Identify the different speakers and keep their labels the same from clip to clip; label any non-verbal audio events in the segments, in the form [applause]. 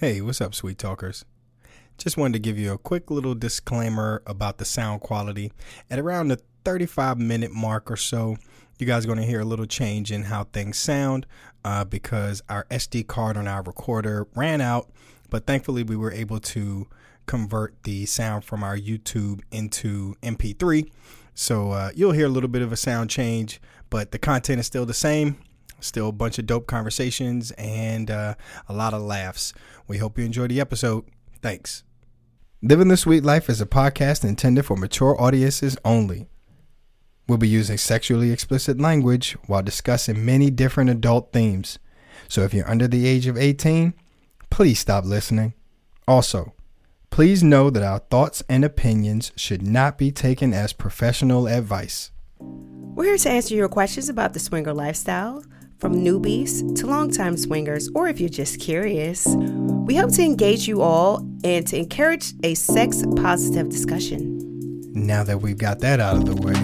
Speaker 1: Hey, what's up, sweet talkers? Just wanted to give you a quick little disclaimer about the sound quality. At around the 35 minute mark or so, you guys are going to hear a little change in how things sound uh, because our SD card on our recorder ran out, but thankfully we were able to convert the sound from our YouTube into MP3. So uh, you'll hear a little bit of a sound change, but the content is still the same. Still a bunch of dope conversations and uh, a lot of laughs. We hope you enjoy the episode. Thanks. Living the Sweet Life is a podcast intended for mature audiences only. We'll be using sexually explicit language while discussing many different adult themes. So if you're under the age of 18, please stop listening. Also, please know that our thoughts and opinions should not be taken as professional advice.
Speaker 2: We're here to answer your questions about the swinger lifestyle, from newbies to longtime swingers, or if you're just curious. We hope to engage you all and to encourage a sex positive discussion.
Speaker 1: Now that we've got that out of the way,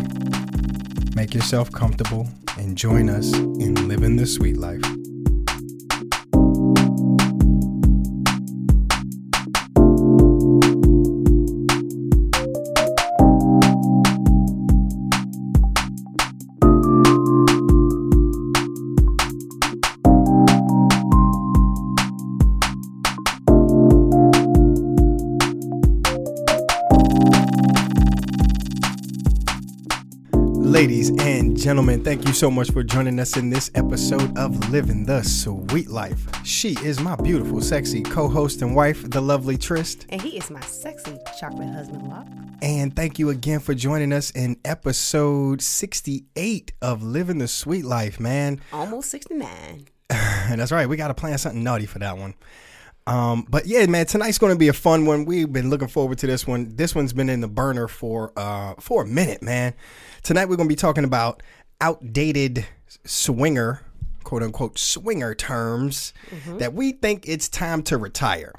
Speaker 1: make yourself comfortable and join us in living the sweet life. Gentlemen, thank you so much for joining us in this episode of Living the Sweet Life. She is my beautiful, sexy co host and wife, the lovely Trist.
Speaker 2: And he is my sexy chocolate husband, Locke.
Speaker 1: And thank you again for joining us in episode 68 of Living the Sweet Life, man.
Speaker 2: Almost 69. [laughs]
Speaker 1: That's right, we got to plan something naughty for that one. Um, but yeah, man, tonight's going to be a fun one. We've been looking forward to this one. This one's been in the burner for uh for a minute, man. Tonight we're going to be talking about outdated swinger, quote unquote swinger terms that we think it's time to retire.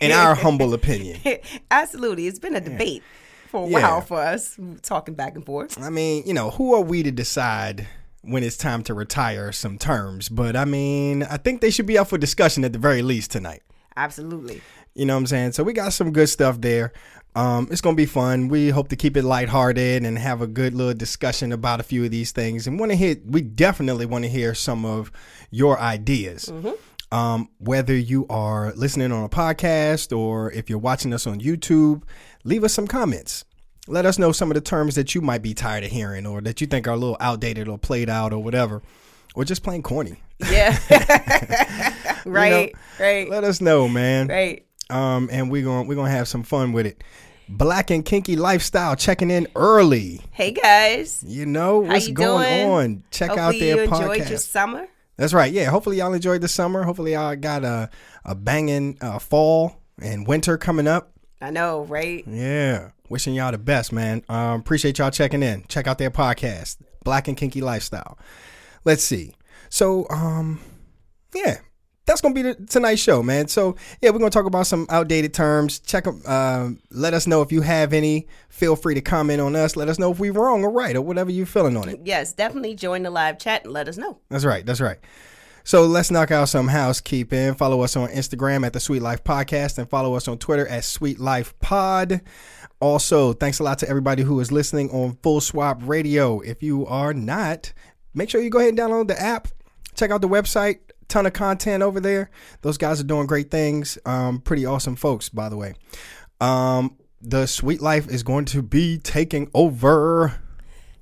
Speaker 1: In our [laughs] humble opinion. [laughs]
Speaker 2: Absolutely. It's been a debate for a
Speaker 1: Yeah.
Speaker 2: while for us, talking back and forth.
Speaker 1: I mean, you know, who are we to decide when it's time to retire some terms? But I mean, I think they should be up for discussion at the very least tonight.
Speaker 2: Absolutely.
Speaker 1: You know what I'm saying? So we got some good stuff there. Um, it's gonna be fun. We hope to keep it lighthearted and have a good little discussion about a few of these things. And want to hear, we definitely want to hear some of your ideas. Um, whether you are listening on a podcast or if you're watching us on YouTube, leave us some comments. Let us know some of the terms that you might be tired of hearing or that you think are a little outdated or played out or whatever, or just plain corny.
Speaker 2: Yeah. [laughs] [laughs] [laughs] right. right.
Speaker 1: Let us know, man.
Speaker 2: Right.
Speaker 1: um, and we're gonna we're gonna have some fun with it. Black and kinky lifestyle checking in early.
Speaker 2: Hey guys.
Speaker 1: You know what's
Speaker 2: you
Speaker 1: going
Speaker 2: doing?
Speaker 1: on. Check
Speaker 2: Hopefully
Speaker 1: out their
Speaker 2: you
Speaker 1: podcast.
Speaker 2: enjoyed your summer.
Speaker 1: That's right. Yeah. Hopefully y'all enjoyed the summer. Hopefully y'all got a a banging uh, fall and winter coming up.
Speaker 2: I know, right?
Speaker 1: Yeah. Wishing y'all the best, man. Um, appreciate y'all checking in. Check out their podcast, Black and Kinky Lifestyle. Let's see. So, um, yeah, that's gonna be the, tonight's show, man. So, yeah, we're gonna talk about some outdated terms. Check 'em, Um, let us know if you have any. Feel free to comment on us. Let us know if we're wrong or right or whatever you're feeling on it.
Speaker 2: Yes, definitely join the live chat and let us know.
Speaker 1: That's right. That's right. So let's knock out some housekeeping. Follow us on Instagram at the Sweet Life Podcast and follow us on Twitter at Sweet Life Pod. Also, thanks a lot to everybody who is listening on Full Swap Radio. If you are not, make sure you go ahead and download the app. Check out the website. Ton of content over there. Those guys are doing great things. Um, pretty awesome folks, by the way. Um, the Sweet Life is going to be taking over.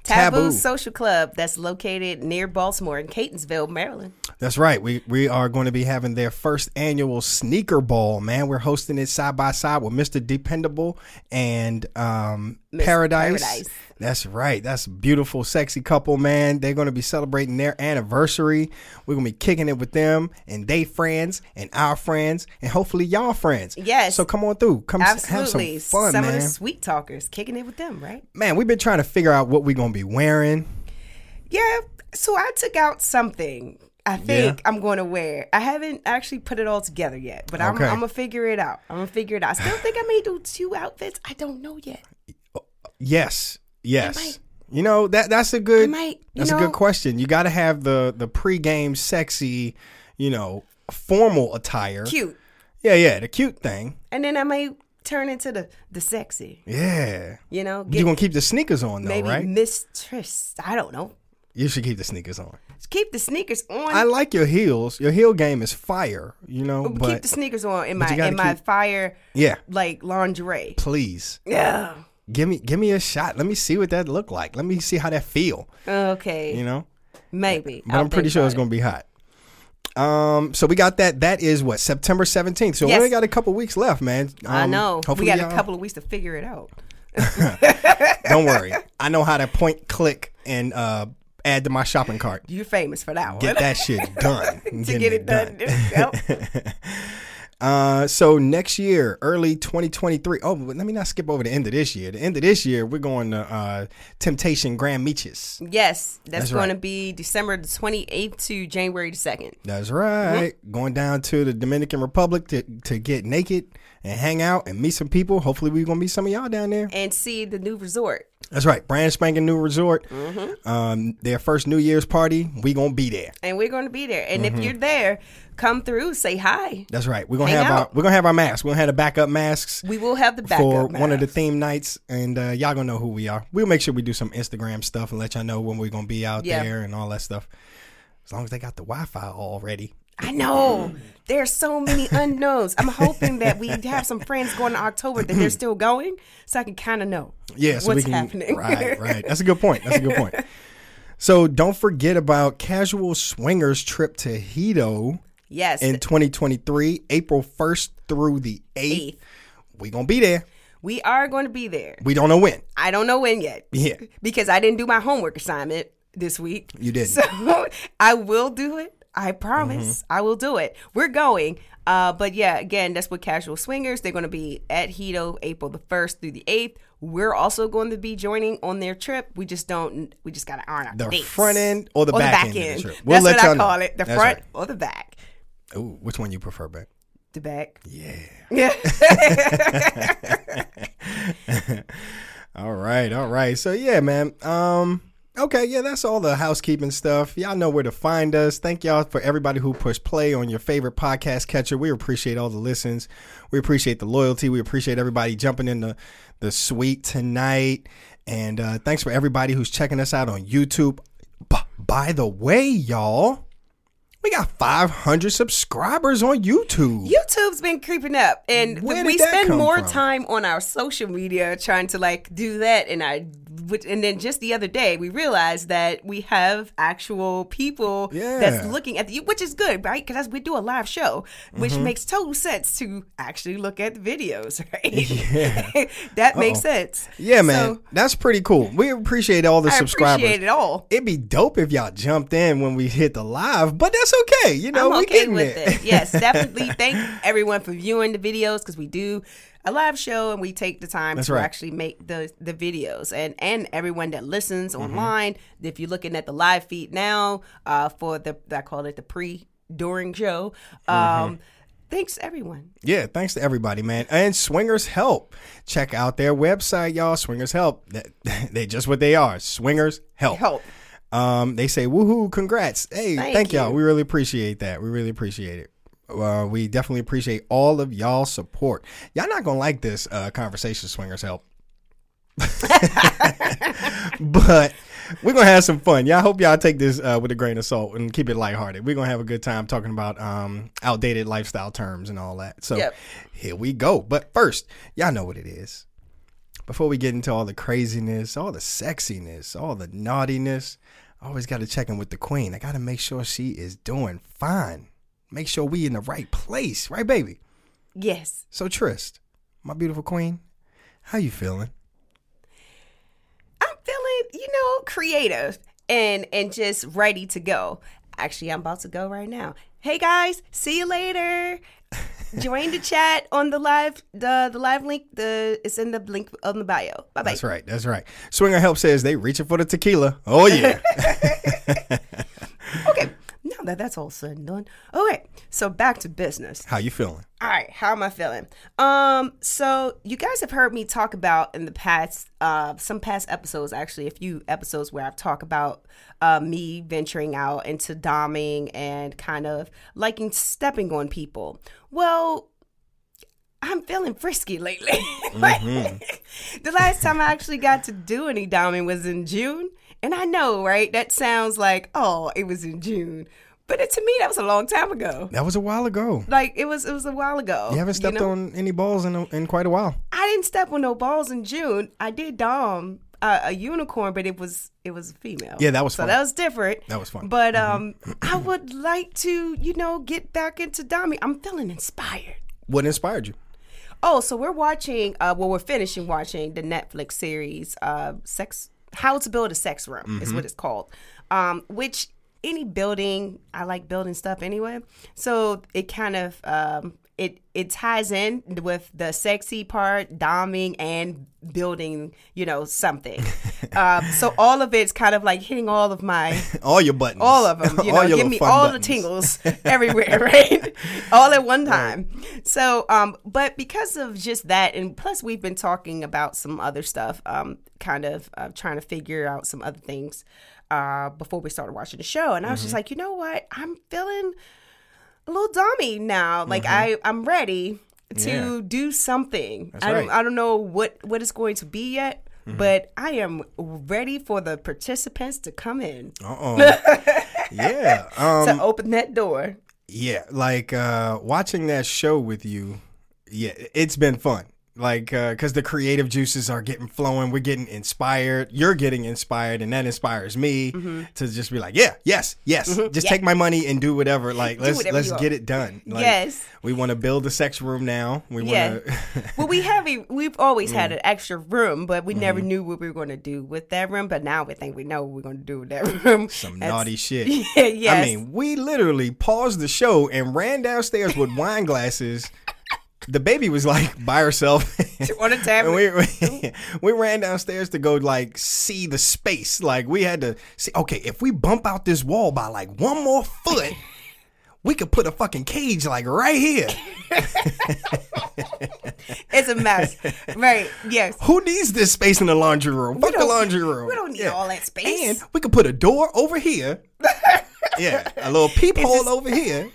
Speaker 2: Taboo,
Speaker 1: Taboo.
Speaker 2: Social Club that's located near Baltimore in Catonsville, Maryland.
Speaker 1: That's right. We we are going to be having their first annual sneaker ball, man. We're hosting it side by side with Mr. Dependable and um Paradise.
Speaker 2: Paradise.
Speaker 1: That's right. That's a beautiful, sexy couple, man. They're going to be celebrating their anniversary. We're going to be kicking it with them and they friends and our friends and hopefully y'all friends.
Speaker 2: Yes.
Speaker 1: So come on through. Come
Speaker 2: Absolutely.
Speaker 1: have some fun,
Speaker 2: Some
Speaker 1: man.
Speaker 2: of the sweet talkers kicking it with them, right?
Speaker 1: man, we've been trying to figure out what we're going to be wearing.
Speaker 2: Yeah. So I took out something I think I'm going to wear. I haven't actually put it all together yet, but I'm,
Speaker 1: Okay.
Speaker 2: I'm going to figure it out. I'm going to figure it out. I still think I may do two outfits. I don't know yet.
Speaker 1: Yes. Yes.
Speaker 2: might-
Speaker 1: You know that that's a good
Speaker 2: might, you
Speaker 1: that's a good question. You got to have the the pregame sexy, you know, formal attire.
Speaker 2: Cute.
Speaker 1: Yeah, yeah, the cute thing.
Speaker 2: and then I may turn into the the sexy.
Speaker 1: Yeah.
Speaker 2: You know,
Speaker 1: You're gonna keep the sneakers on though,
Speaker 2: maybe
Speaker 1: right?
Speaker 2: mistress. I don't know.
Speaker 1: You should keep the sneakers on.
Speaker 2: Keep the sneakers on.
Speaker 1: I like your heels. Your heel game is fire, you know,
Speaker 2: keep
Speaker 1: but
Speaker 2: the sneakers on in my in my
Speaker 1: keep-
Speaker 2: fire
Speaker 1: yeah,
Speaker 2: like lingerie.
Speaker 1: please.
Speaker 2: Yeah.
Speaker 1: Give me give me a shot. Let me see what that look like. Let me see how that feel,
Speaker 2: Okay.
Speaker 1: you know?
Speaker 2: Maybe.
Speaker 1: But I'm pretty sure it's going to be hot. Um, so we got that. That is what September 17th. So we only got a couple weeks left, man.
Speaker 2: I
Speaker 1: Um,
Speaker 2: know. We got a couple of weeks to figure it out. [laughs]
Speaker 1: Don't worry, I know how to point, click, and uh, add to my shopping cart.
Speaker 2: You're famous for that one.
Speaker 1: Get that shit [laughs] done.
Speaker 2: to
Speaker 1: Getting
Speaker 2: get it done. Yep. [laughs]
Speaker 1: Uh, so next year, early 2023. Oh, let me not skip over the end of this year. The end of this year, we're going to uh, Temptation Grand Miches.
Speaker 2: Yes, that's,
Speaker 1: That's
Speaker 2: going to be December the 28th to January the 2nd.
Speaker 1: That's right. Going down to the Dominican Republic to, to get naked and hang out and meet some people. Hopefully, we're gonna meet some of y'all down there.
Speaker 2: And see the new resort.
Speaker 1: That's right. Brand spanking new resort.
Speaker 2: Mm-hmm.
Speaker 1: Um, their first New Year's party. We gonna be there.
Speaker 2: And we're going to be there. And
Speaker 1: Mm-hmm.
Speaker 2: if you're there, come through, say hi.
Speaker 1: That's right. We're gonna
Speaker 2: Hang
Speaker 1: have our we're gonna have our masks. We're gonna have the backup masks.
Speaker 2: We will have the backup.
Speaker 1: for one of the theme nights, and uh, y'all gonna know who we are. We'll make sure we do some Instagram stuff and let y'all know when we're gonna be out
Speaker 2: Yeah.
Speaker 1: there and all that stuff. As long as they got the Wi-Fi all ready.
Speaker 2: I know. There's so many unknowns. I'm hoping that we have some friends going in October that they're still going, so I can kind of know
Speaker 1: Yeah, so
Speaker 2: what's
Speaker 1: can.
Speaker 2: happening.
Speaker 1: Right, [laughs] right. That's a good point. That's a good point. So don't forget about Casual Swingers trip to Hito
Speaker 2: yes.
Speaker 1: in 2023, April 1st through the 8th.
Speaker 2: eighth.
Speaker 1: We gonna be there.
Speaker 2: We are going to be there.
Speaker 1: We don't know when.
Speaker 2: I don't know when yet.
Speaker 1: Yeah. [laughs]
Speaker 2: Because I didn't do my homework assignment this week.
Speaker 1: You didn't.
Speaker 2: So [laughs] I will do it. I promise.
Speaker 1: Mm-hmm.
Speaker 2: I will do it. We're going. Uh, but yeah, again, that's what Casual Swingers. They're going to be at Hito April the 1st through the 8th. We're also going to be joining on their trip. We just don't, we just got to iron out
Speaker 1: The
Speaker 2: dates.
Speaker 1: front end or the back end of the trip. We'll
Speaker 2: that's
Speaker 1: let
Speaker 2: what I
Speaker 1: know.
Speaker 2: call it. The
Speaker 1: That's
Speaker 2: front
Speaker 1: right.
Speaker 2: or the back.
Speaker 1: Ooh, which one you prefer, back?
Speaker 2: The back.
Speaker 1: Yeah.
Speaker 2: Yeah. [laughs]
Speaker 1: All right, all right. So yeah, man. Um, okay, yeah, that's all the housekeeping stuff. Y'all know where to find us. Thank y'all for everybody who pushed play on your favorite podcast catcher. We appreciate all the listens. We appreciate the loyalty. We appreciate everybody jumping in the the suite tonight. And uh, thanks for everybody who's checking us out on YouTube. B- by the way, y'all, we got 500 subscribers on YouTube.
Speaker 2: YouTube's been creeping up, and we spend more
Speaker 1: from?
Speaker 2: time on our social media trying to like do that. And I, which- and then just the other day, we realized that we have actual people
Speaker 1: Yeah.
Speaker 2: that's looking at the, which is good, right? Because we do a live show, which
Speaker 1: Mm-hmm.
Speaker 2: makes total sense to actually look at the videos, [laughs] right? [laughs] that makes sense.
Speaker 1: Yeah, man,
Speaker 2: So,
Speaker 1: that's pretty cool. We appreciate all the
Speaker 2: I
Speaker 1: subscribers.
Speaker 2: appreciate it all.
Speaker 1: It'd be dope if y'all jumped in when we hit the live, but that's okay. You know,
Speaker 2: I'm
Speaker 1: we
Speaker 2: okay
Speaker 1: getting
Speaker 2: with
Speaker 1: there.
Speaker 2: it. Yes, definitely. [laughs] Thank everyone for viewing the videos because we do a live show and we take the time
Speaker 1: That's
Speaker 2: to
Speaker 1: right.
Speaker 2: actually make the the videos and and everyone that listens
Speaker 1: Mm-hmm.
Speaker 2: online. If you're looking at the live feed now uh, for the I call it the pre during show. Um,
Speaker 1: Mm-hmm.
Speaker 2: Thanks everyone.
Speaker 1: Yeah, thanks to everybody, man. And Swingers Help. Check out their website, y'all. Swingers Help. [laughs] They, just what they are. Swingers Help.
Speaker 2: Help.
Speaker 1: Um, they say woohoo, congrats. Hey, thank,
Speaker 2: Thank
Speaker 1: y'all.
Speaker 2: you.
Speaker 1: We really appreciate that. We really appreciate it. Uh, we definitely appreciate all of y'all support. Y'all not gonna like this uh, conversation, Swingers Help. [laughs] but we're gonna have some fun. Y'all hope y'all take this uh, with a grain of salt and keep it lighthearted. We're gonna have a good time talking about um, outdated lifestyle terms and all that. So
Speaker 2: Yep.
Speaker 1: here we go. But first, y'all know what it is. Before we get into all the craziness, all the sexiness, all the naughtiness, I always got to check in with the queen. I got to make sure she is doing fine. Make sure we in the right place, right, baby?
Speaker 2: Yes.
Speaker 1: So Trist, my beautiful queen, how you feeling?
Speaker 2: I'm feeling, you know, creative and and just ready to go. Actually, I'm about to go right now. Hey guys, see you later. [laughs] Join the chat on the live the the live link. The it's in the link on the bio. Bye bye.
Speaker 1: That's right. That's right. Swinger Help says they reaching for the tequila. Oh yeah. [laughs] [laughs]
Speaker 2: That that's all said and done. Okay. So back to business.
Speaker 1: how you feeling?
Speaker 2: All right, how am I feeling? Um, so you guys have heard me talk about in the past, uh, some past episodes, actually, a few episodes where I've talked about uh, me venturing out into doming and kind of liking stepping on people. Well, I'm feeling frisky lately. [laughs] Like, [laughs] the last time I actually got to do any doming was in June. And I know, right? That sounds like, oh, it was in June. But it, to me, that was a long time ago.
Speaker 1: That was a while ago.
Speaker 2: Like it was, it was a while ago.
Speaker 1: You haven't stepped
Speaker 2: know?
Speaker 1: on any balls in a, in quite a while.
Speaker 2: I didn't step on no balls in June. I did dom uh, a unicorn, but it was it was a female.
Speaker 1: Yeah, that was
Speaker 2: so
Speaker 1: fun.
Speaker 2: that was different.
Speaker 1: That was fun. Mm-hmm.
Speaker 2: But um, I would like to, you know, get back into doming. I'm feeling inspired.
Speaker 1: What inspired you?
Speaker 2: Oh, so we're watching. Uh, well, we're finishing watching the Netflix series, uh, "Sex How to Build a Sex Room"
Speaker 1: Mm-hmm.
Speaker 2: is what it's called. Um, which any building, I like building stuff anyway. So it kind of um, it it ties in with the sexy part, doming and building. You know something. [laughs] um, so all of it's kind of like hitting all of my [laughs]
Speaker 1: All your buttons.
Speaker 2: all of them. You
Speaker 1: All
Speaker 2: know, give me all
Speaker 1: buttons.
Speaker 2: the tingles [laughs] everywhere, right? all at one time. So, um, but because of just that, and plus we've been talking about some other stuff, um, kind of uh, trying to figure out some other things uh, before we started watching the show, and I was just
Speaker 1: Mm-hmm.
Speaker 2: like, you know what, I'm feeling a little dummy now. Like
Speaker 1: Mm-hmm.
Speaker 2: I, I'm ready to
Speaker 1: Yeah.
Speaker 2: do something.
Speaker 1: That's
Speaker 2: I don't,
Speaker 1: right.
Speaker 2: I don't know what what it's going to be yet. But I am ready for the participants to come in
Speaker 1: Uh oh. [laughs] yeah. Um,
Speaker 2: to open that door.
Speaker 1: Yeah, like uh watching that show with you, yeah, it's been fun. Like uh cuz the creative juices are getting flowing, we're getting inspired. You're getting inspired and that inspires me to just be like, yeah, yes, yes. Just
Speaker 2: Mm-hmm. Yeah.
Speaker 1: take my money and do whatever. Like let's
Speaker 2: whatever
Speaker 1: let's get it done. Like,
Speaker 2: Yes.
Speaker 1: We want to build a sex room now. We want to
Speaker 2: well, we have a, we've always
Speaker 1: Mm.
Speaker 2: had an extra room, but we never
Speaker 1: Mm-hmm.
Speaker 2: knew what we were going to do with that room. But now we think we know what we're going to do with that [laughs] room.
Speaker 1: some
Speaker 2: That's-
Speaker 1: naughty shit. [laughs]
Speaker 2: Yeah, yes.
Speaker 1: I mean, we literally paused the show and ran downstairs with wine glasses. The baby was like by herself. [laughs]
Speaker 2: on a tablet.
Speaker 1: And we, we [laughs] we ran downstairs to go like see the space. Like we had to see. Okay, if we bump out this wall by like one more foot, [laughs] we could put a fucking cage like right here.
Speaker 2: it's a mess, right? Yes.
Speaker 1: Who needs this space in the laundry room? Fuck the laundry room.
Speaker 2: we don't need all that space.
Speaker 1: And we could put a door over here. yeah, a little peephole over here.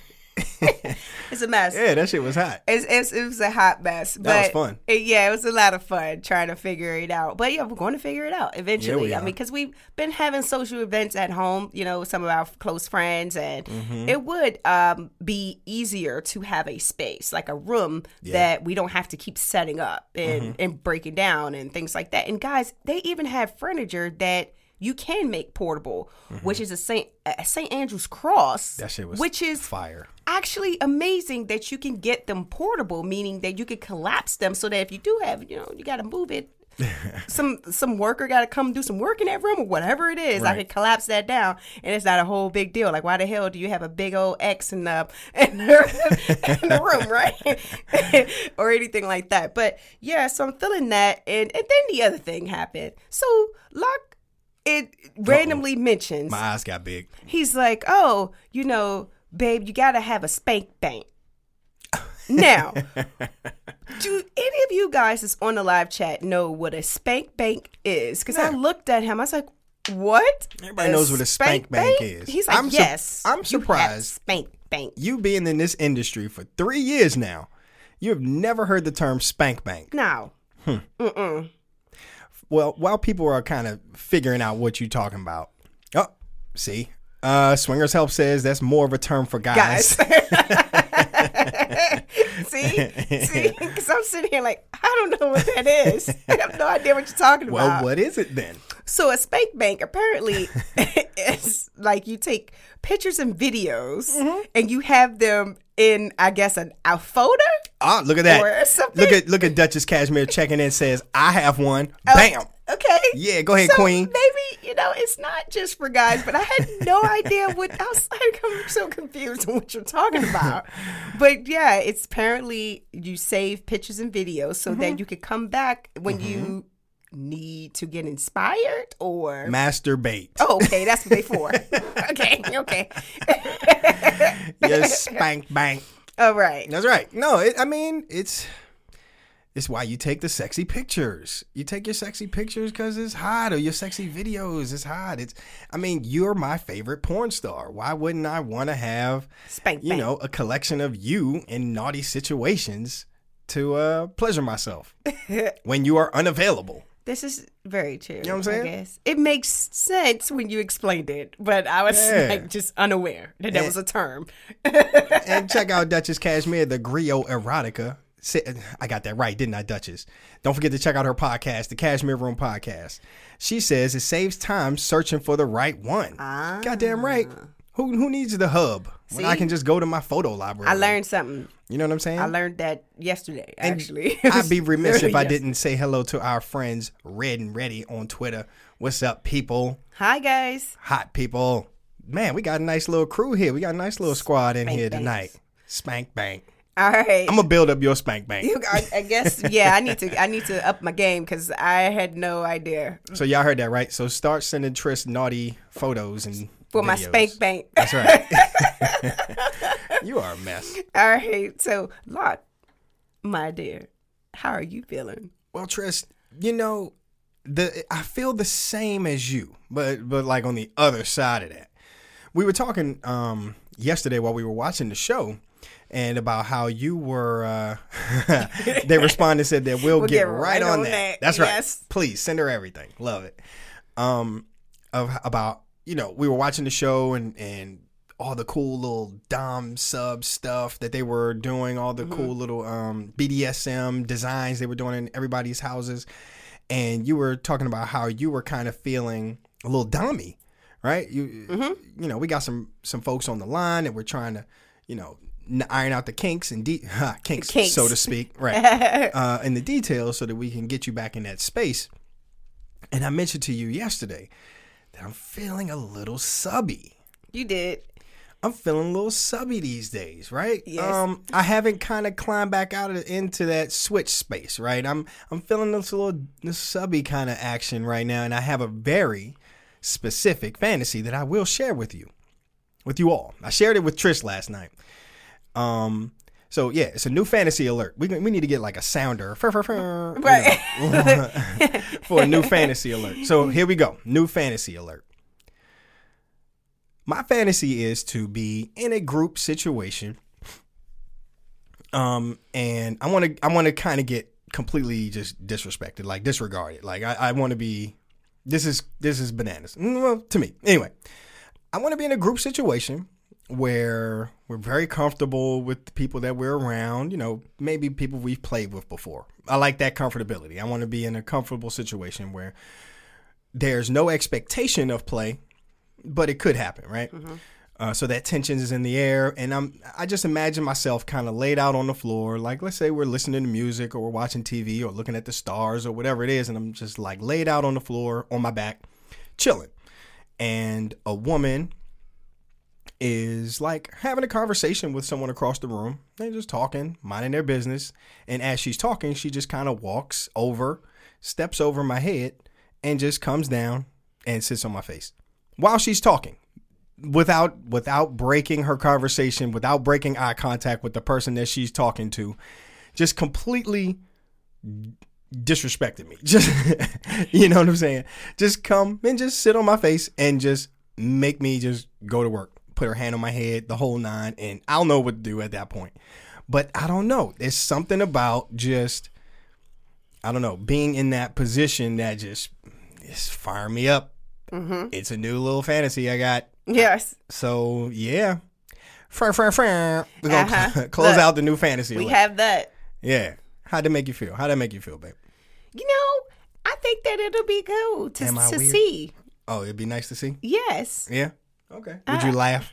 Speaker 2: It's a mess.
Speaker 1: Yeah, that shit was hot.
Speaker 2: It's, it's, it was a hot mess. But
Speaker 1: That was fun.
Speaker 2: it- yeah, it was a lot of fun trying to figure it out. But yeah, we're going to figure it out eventually.
Speaker 1: we
Speaker 2: I mean, because we've been having social events at home, you know, with some of our close friends, and
Speaker 1: Mm-hmm.
Speaker 2: it would um, be easier to have a space, like a room that we don't have to keep setting up and,
Speaker 1: Mm-hmm.
Speaker 2: and breaking down and things like that. And guys, they even have furniture that you can make portable, which is a Saint a Saint Andrew's cross,
Speaker 1: Mm-hmm. That shit was
Speaker 2: which is
Speaker 1: fire.
Speaker 2: Actually amazing that you can get them portable, meaning that you can collapse them so that if you do have, you know, you got to move it. [laughs] some some worker got to come do some work in that room or whatever it is. I
Speaker 1: Right.
Speaker 2: can collapse that down, and it's not a whole big deal. Like, why the hell do you have a big old X in the [laughs] in the, [laughs] in the room, right? or anything like that. But yeah, so I'm feeling that, and and then the other thing happened. So Locke, it randomly mentions
Speaker 1: My eyes got big.
Speaker 2: he's like, "Oh, you know, babe, you gotta have a spank bank." Now, [laughs] do any of you guys that's on the live chat know what a spank bank is? Because I looked at him, I was like, "What?"
Speaker 1: Everybody knows what a spank bank is.
Speaker 2: He's like,
Speaker 1: I'm su-
Speaker 2: "Yes,
Speaker 1: I'm
Speaker 2: you have
Speaker 1: surprised.
Speaker 2: spank bank."
Speaker 1: You being in this industry for three years now, you have never heard the term spank bank.
Speaker 2: No. Hmm. Uh.
Speaker 1: Well, while people are kind of figuring out what you're talking about, oh, see, uh, Swingers Help says that's more of a term for
Speaker 2: guys,
Speaker 1: guys. [laughs] [laughs] [laughs]
Speaker 2: see, see, [laughs] because I'm sitting here like, I don't know what that is. [laughs] I have no idea what you're talking
Speaker 1: well,
Speaker 2: about.
Speaker 1: Well, what is it then?
Speaker 2: So a spank bank apparently is like you take pictures and videos
Speaker 1: Mm-hmm.
Speaker 2: and you have them in I guess an a folder.
Speaker 1: Ah, look at that.
Speaker 2: Or something.
Speaker 1: Look at look at Duchess Cashmere checking in. Says I have one. Bam.
Speaker 2: Okay.
Speaker 1: Yeah, go ahead,
Speaker 2: so
Speaker 1: Queen.
Speaker 2: Maybe you know it's not just for guys, but I had no idea what I was like. I'm so confused on what you're talking about. but yeah, it's apparently you save pictures and videos so
Speaker 1: Mm-hmm.
Speaker 2: that you could come back when you need to get inspired or
Speaker 1: Masturbate.
Speaker 2: Oh, okay, that's what they for. [laughs] okay, okay.
Speaker 1: Yes, spank bank.
Speaker 2: All right.
Speaker 1: That's right. No, it, I mean it's it's why you take the sexy pictures. You take your sexy pictures because it's hot, or your sexy videos. It's hot. It's. I mean, you're my favorite porn star. Why wouldn't I want to have,
Speaker 2: Spank
Speaker 1: you
Speaker 2: bang.
Speaker 1: know, a collection of you in naughty situations to uh, pleasure myself [laughs] when you are unavailable.
Speaker 2: This is very true.
Speaker 1: know what I'm saying?
Speaker 2: I guess it makes sense when you explained it, but I was
Speaker 1: Yeah.
Speaker 2: like just unaware that that was a term.
Speaker 1: and check out Duchess Cashmere, the Griot Erotica. I got that right, didn't I, Duchess? Don't forget to check out her podcast, the Cashmere Room Podcast. She says it saves time searching for the right one.
Speaker 2: Ah.
Speaker 1: Goddamn right. Who who needs the hub when I can just go to my photo library?
Speaker 2: I learned something.
Speaker 1: You know what I'm saying?
Speaker 2: I learned that yesterday.
Speaker 1: And
Speaker 2: Actually, [laughs]
Speaker 1: I'd be remiss if I didn't say hello to our friends Red and Ready on Twitter. What's up, people?
Speaker 2: Hi guys.
Speaker 1: Hot people. Man, we got a nice little crew here. We got a nice little squad in
Speaker 2: Spank
Speaker 1: here tonight. Spank bank.
Speaker 2: All right.
Speaker 1: I'm gonna build up your spank bank.
Speaker 2: You- I, I guess yeah. I need to I need to up my game because I had no idea
Speaker 1: So y'all heard that right? So start sending Tris naughty photos and
Speaker 2: for my spank bank.
Speaker 1: That's right. [laughs] you are a mess.
Speaker 2: All right. So Lot, my dear, how are you feeling?
Speaker 1: Well, Tris, you know, the I feel the same as you, but but like on the other side of that. We were talking um yesterday while we were watching the show and about how you were uh [laughs] they responded and said that we'll,
Speaker 2: We'll
Speaker 1: get,
Speaker 2: get
Speaker 1: right,
Speaker 2: right
Speaker 1: on,
Speaker 2: on
Speaker 1: that.
Speaker 2: that.
Speaker 1: That's right.
Speaker 2: Yes.
Speaker 1: Please send her everything. Love it. Um of about you know, we were watching the show and and all the cool little dom sub stuff that they were doing, all the cool little um, BDSM designs they were doing in everybody's houses, and you were talking about how you were kind of feeling a little dummy, right? You you know, we got some some folks on the line that we're trying to, you know, iron out the kinks and de- [laughs] ha, kinks,
Speaker 2: Kinks.
Speaker 1: so to speak, [laughs] right? uh, in the details so that we can get you back in that space. And I mentioned to you yesterday that I'm feeling a little subby.
Speaker 2: You did.
Speaker 1: I'm feeling a little subby these days, right?
Speaker 2: Yes.
Speaker 1: Um, I haven't kind of climbed back out of, into that switch space, right? I'm I'm feeling this little this subby kind of action right now, and I have a very specific fantasy that I will share with you, with you all. I shared it with Trish last night. Um, so yeah, it's a new fantasy alert. We we need to get like a sounder fur, fur, fur, you know, [laughs] for a new fantasy alert. So here we go, new fantasy alert. My fantasy is to be in a group situation. Um, and I want to, I want to kind of get completely just disrespected, like disregarded. Like I, I want to be, this is, this is bananas. Mm, Well, to me, anyway, I want to be in a group situation where we're very comfortable with the people that we're around. You know, maybe people we've played with before. I like that comfortability. I want to be in a comfortable situation where there's no expectation of play, but it could happen, right? Uh, so that tension is in the air, and I'm I just imagine myself kind of laid out on the floor, like let's say we're listening to music or we're watching TV or looking at the stars or whatever it is, and I'm just like laid out on the floor on my back, chilling, and a woman is like having a conversation with someone across the room. They're just talking, minding their business. And as she's talking, she just kind of walks over, steps over my head, and just comes down and sits on my face while she's talking. Without without breaking her conversation, without breaking eye contact with the person that she's talking to, just completely disrespected me. [laughs] Just you know what I'm saying? Just come and just sit on my face and just make me just go to work. Put her hand on my head, the whole nine, and I'll know what to do at that point. But I don't know. There's something about just I don't know, being in that position that just is fire me up.
Speaker 2: Mm-hmm.
Speaker 1: It's a new little fantasy I got.
Speaker 2: Yes.
Speaker 1: So yeah. Frr, frr, frr. We're gonna
Speaker 2: Uh-huh. [laughs]
Speaker 1: close
Speaker 2: Look,
Speaker 1: out the new fantasy.
Speaker 2: We have that.
Speaker 1: yeah. How'd that make you feel? How'd that make you feel, babe?
Speaker 2: You know, I think that it'll be cool to, to see.
Speaker 1: Oh, it'd be nice to see.
Speaker 2: Yes.
Speaker 1: Yeah. Okay. Would you laugh?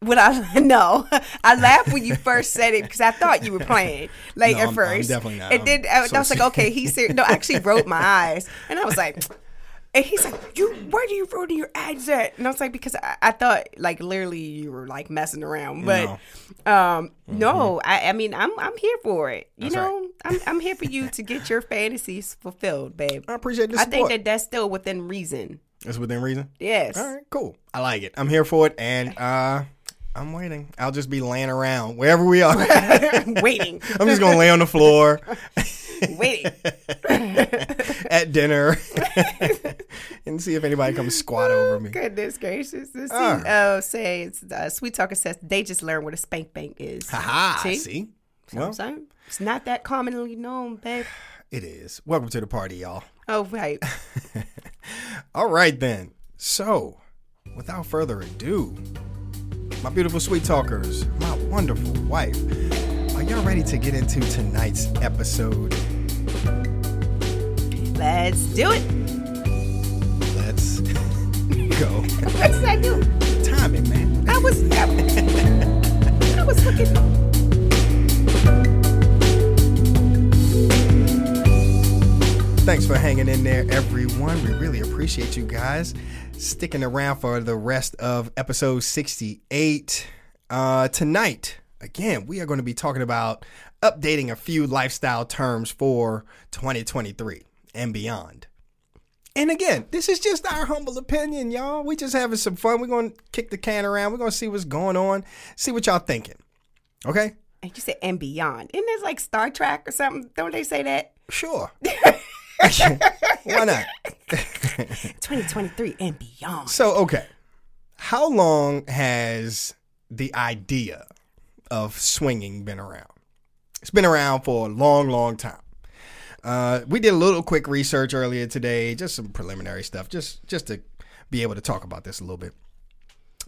Speaker 2: When I [laughs] no, I laughed when you first said it because I thought you were playing like
Speaker 1: No,
Speaker 2: at
Speaker 1: I'm- I'm
Speaker 2: 1st
Speaker 1: definitely not.
Speaker 2: And
Speaker 1: I'm
Speaker 2: then I,
Speaker 1: so
Speaker 2: I was like, okay, he's serious. No, I actually [laughs] rolled my eyes, and I was like, and he's like, you, where do you roll your eyes at? And I was like, because I, I thought like literally you were like messing around, but um, no, I, I mean, I'm I'm here for it. You
Speaker 1: Mm-hmm. That's right.
Speaker 2: know, I'm I'm here for you to get your fantasies fulfilled, babe.
Speaker 1: I appreciate the
Speaker 2: I think that that's still within reason.
Speaker 1: It's within reason.
Speaker 2: Yes.
Speaker 1: All right, cool. I like it. I'm here for it, and uh, I'm waiting. I'll just be laying around wherever we are. [laughs]
Speaker 2: waiting, [laughs]
Speaker 1: I'm just gonna lay on the floor [laughs]
Speaker 2: waiting.
Speaker 1: at dinner and see if anybody comes squat over me.
Speaker 2: Goodness gracious.
Speaker 1: Ah.
Speaker 2: Uh, say it's uh, Sweet Talker says they just learned what a spank bank is.
Speaker 1: Ha
Speaker 2: See?
Speaker 1: See?
Speaker 2: So I'm saying it's not that commonly known, babe.
Speaker 1: It is. Welcome to the party, y'all.
Speaker 2: Oh right. [laughs]
Speaker 1: All right, then. So, without further ado, my beautiful sweet talkers, my wonderful wife, are y'all ready to get into tonight's episode?
Speaker 2: Let's do it.
Speaker 1: Let's [laughs] go.
Speaker 2: What did I do?
Speaker 1: Timing, man.
Speaker 2: I was I, I was looking.
Speaker 1: Thanks for hanging in there, everyone. We really appreciate you guys sticking around for the rest of episode 68. Uh, tonight, again, we are going to be talking about updating a few lifestyle terms for 2023 and beyond. And again, this is just our humble opinion, y'all. We just having some fun. We're going to kick the can around. We're going to see what's going on, see what y'all thinking. Okay?
Speaker 2: And you said and beyond. Isn't this like Star Trek or something? Don't they say that?
Speaker 1: Sure. [laughs] [laughs] Why not? [laughs]
Speaker 2: 2023 and beyond.
Speaker 1: So, okay. How long has the idea of swinging been around? It's been around for a long, long time. Uh, we did a little quick research earlier today, just some preliminary stuff, just just to be able to talk about this a little bit.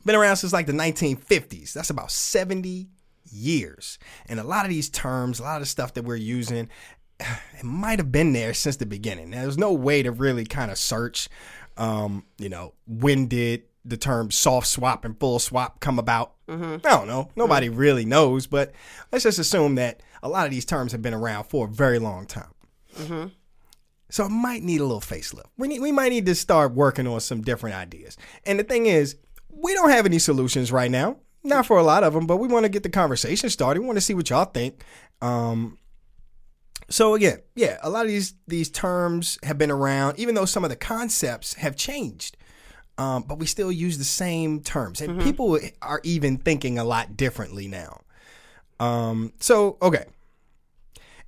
Speaker 1: Been around since like the 1950s. That's about 70 years. And a lot of these terms, a lot of the stuff that we're using, [sighs] it might have been there since the beginning. There's no way to really kind of search, um, you know, when did the term soft swap and full swap come about? Mm-hmm. I don't know. Nobody mm-hmm. really knows, but let's just assume that a lot of these terms have been around for a very long time. Mm-hmm. So it might need a little facelift. We need, we might need to start working on some different ideas. And the thing is, we don't have any solutions right now. Not for a lot of them, but we want to get the conversation started. We want to see what y'all think. Um, so again, yeah, a lot of these these terms have been around, even though some of the concepts have changed. Um, but we still use the same terms, and mm-hmm. people are even thinking a lot differently now. Um, so okay,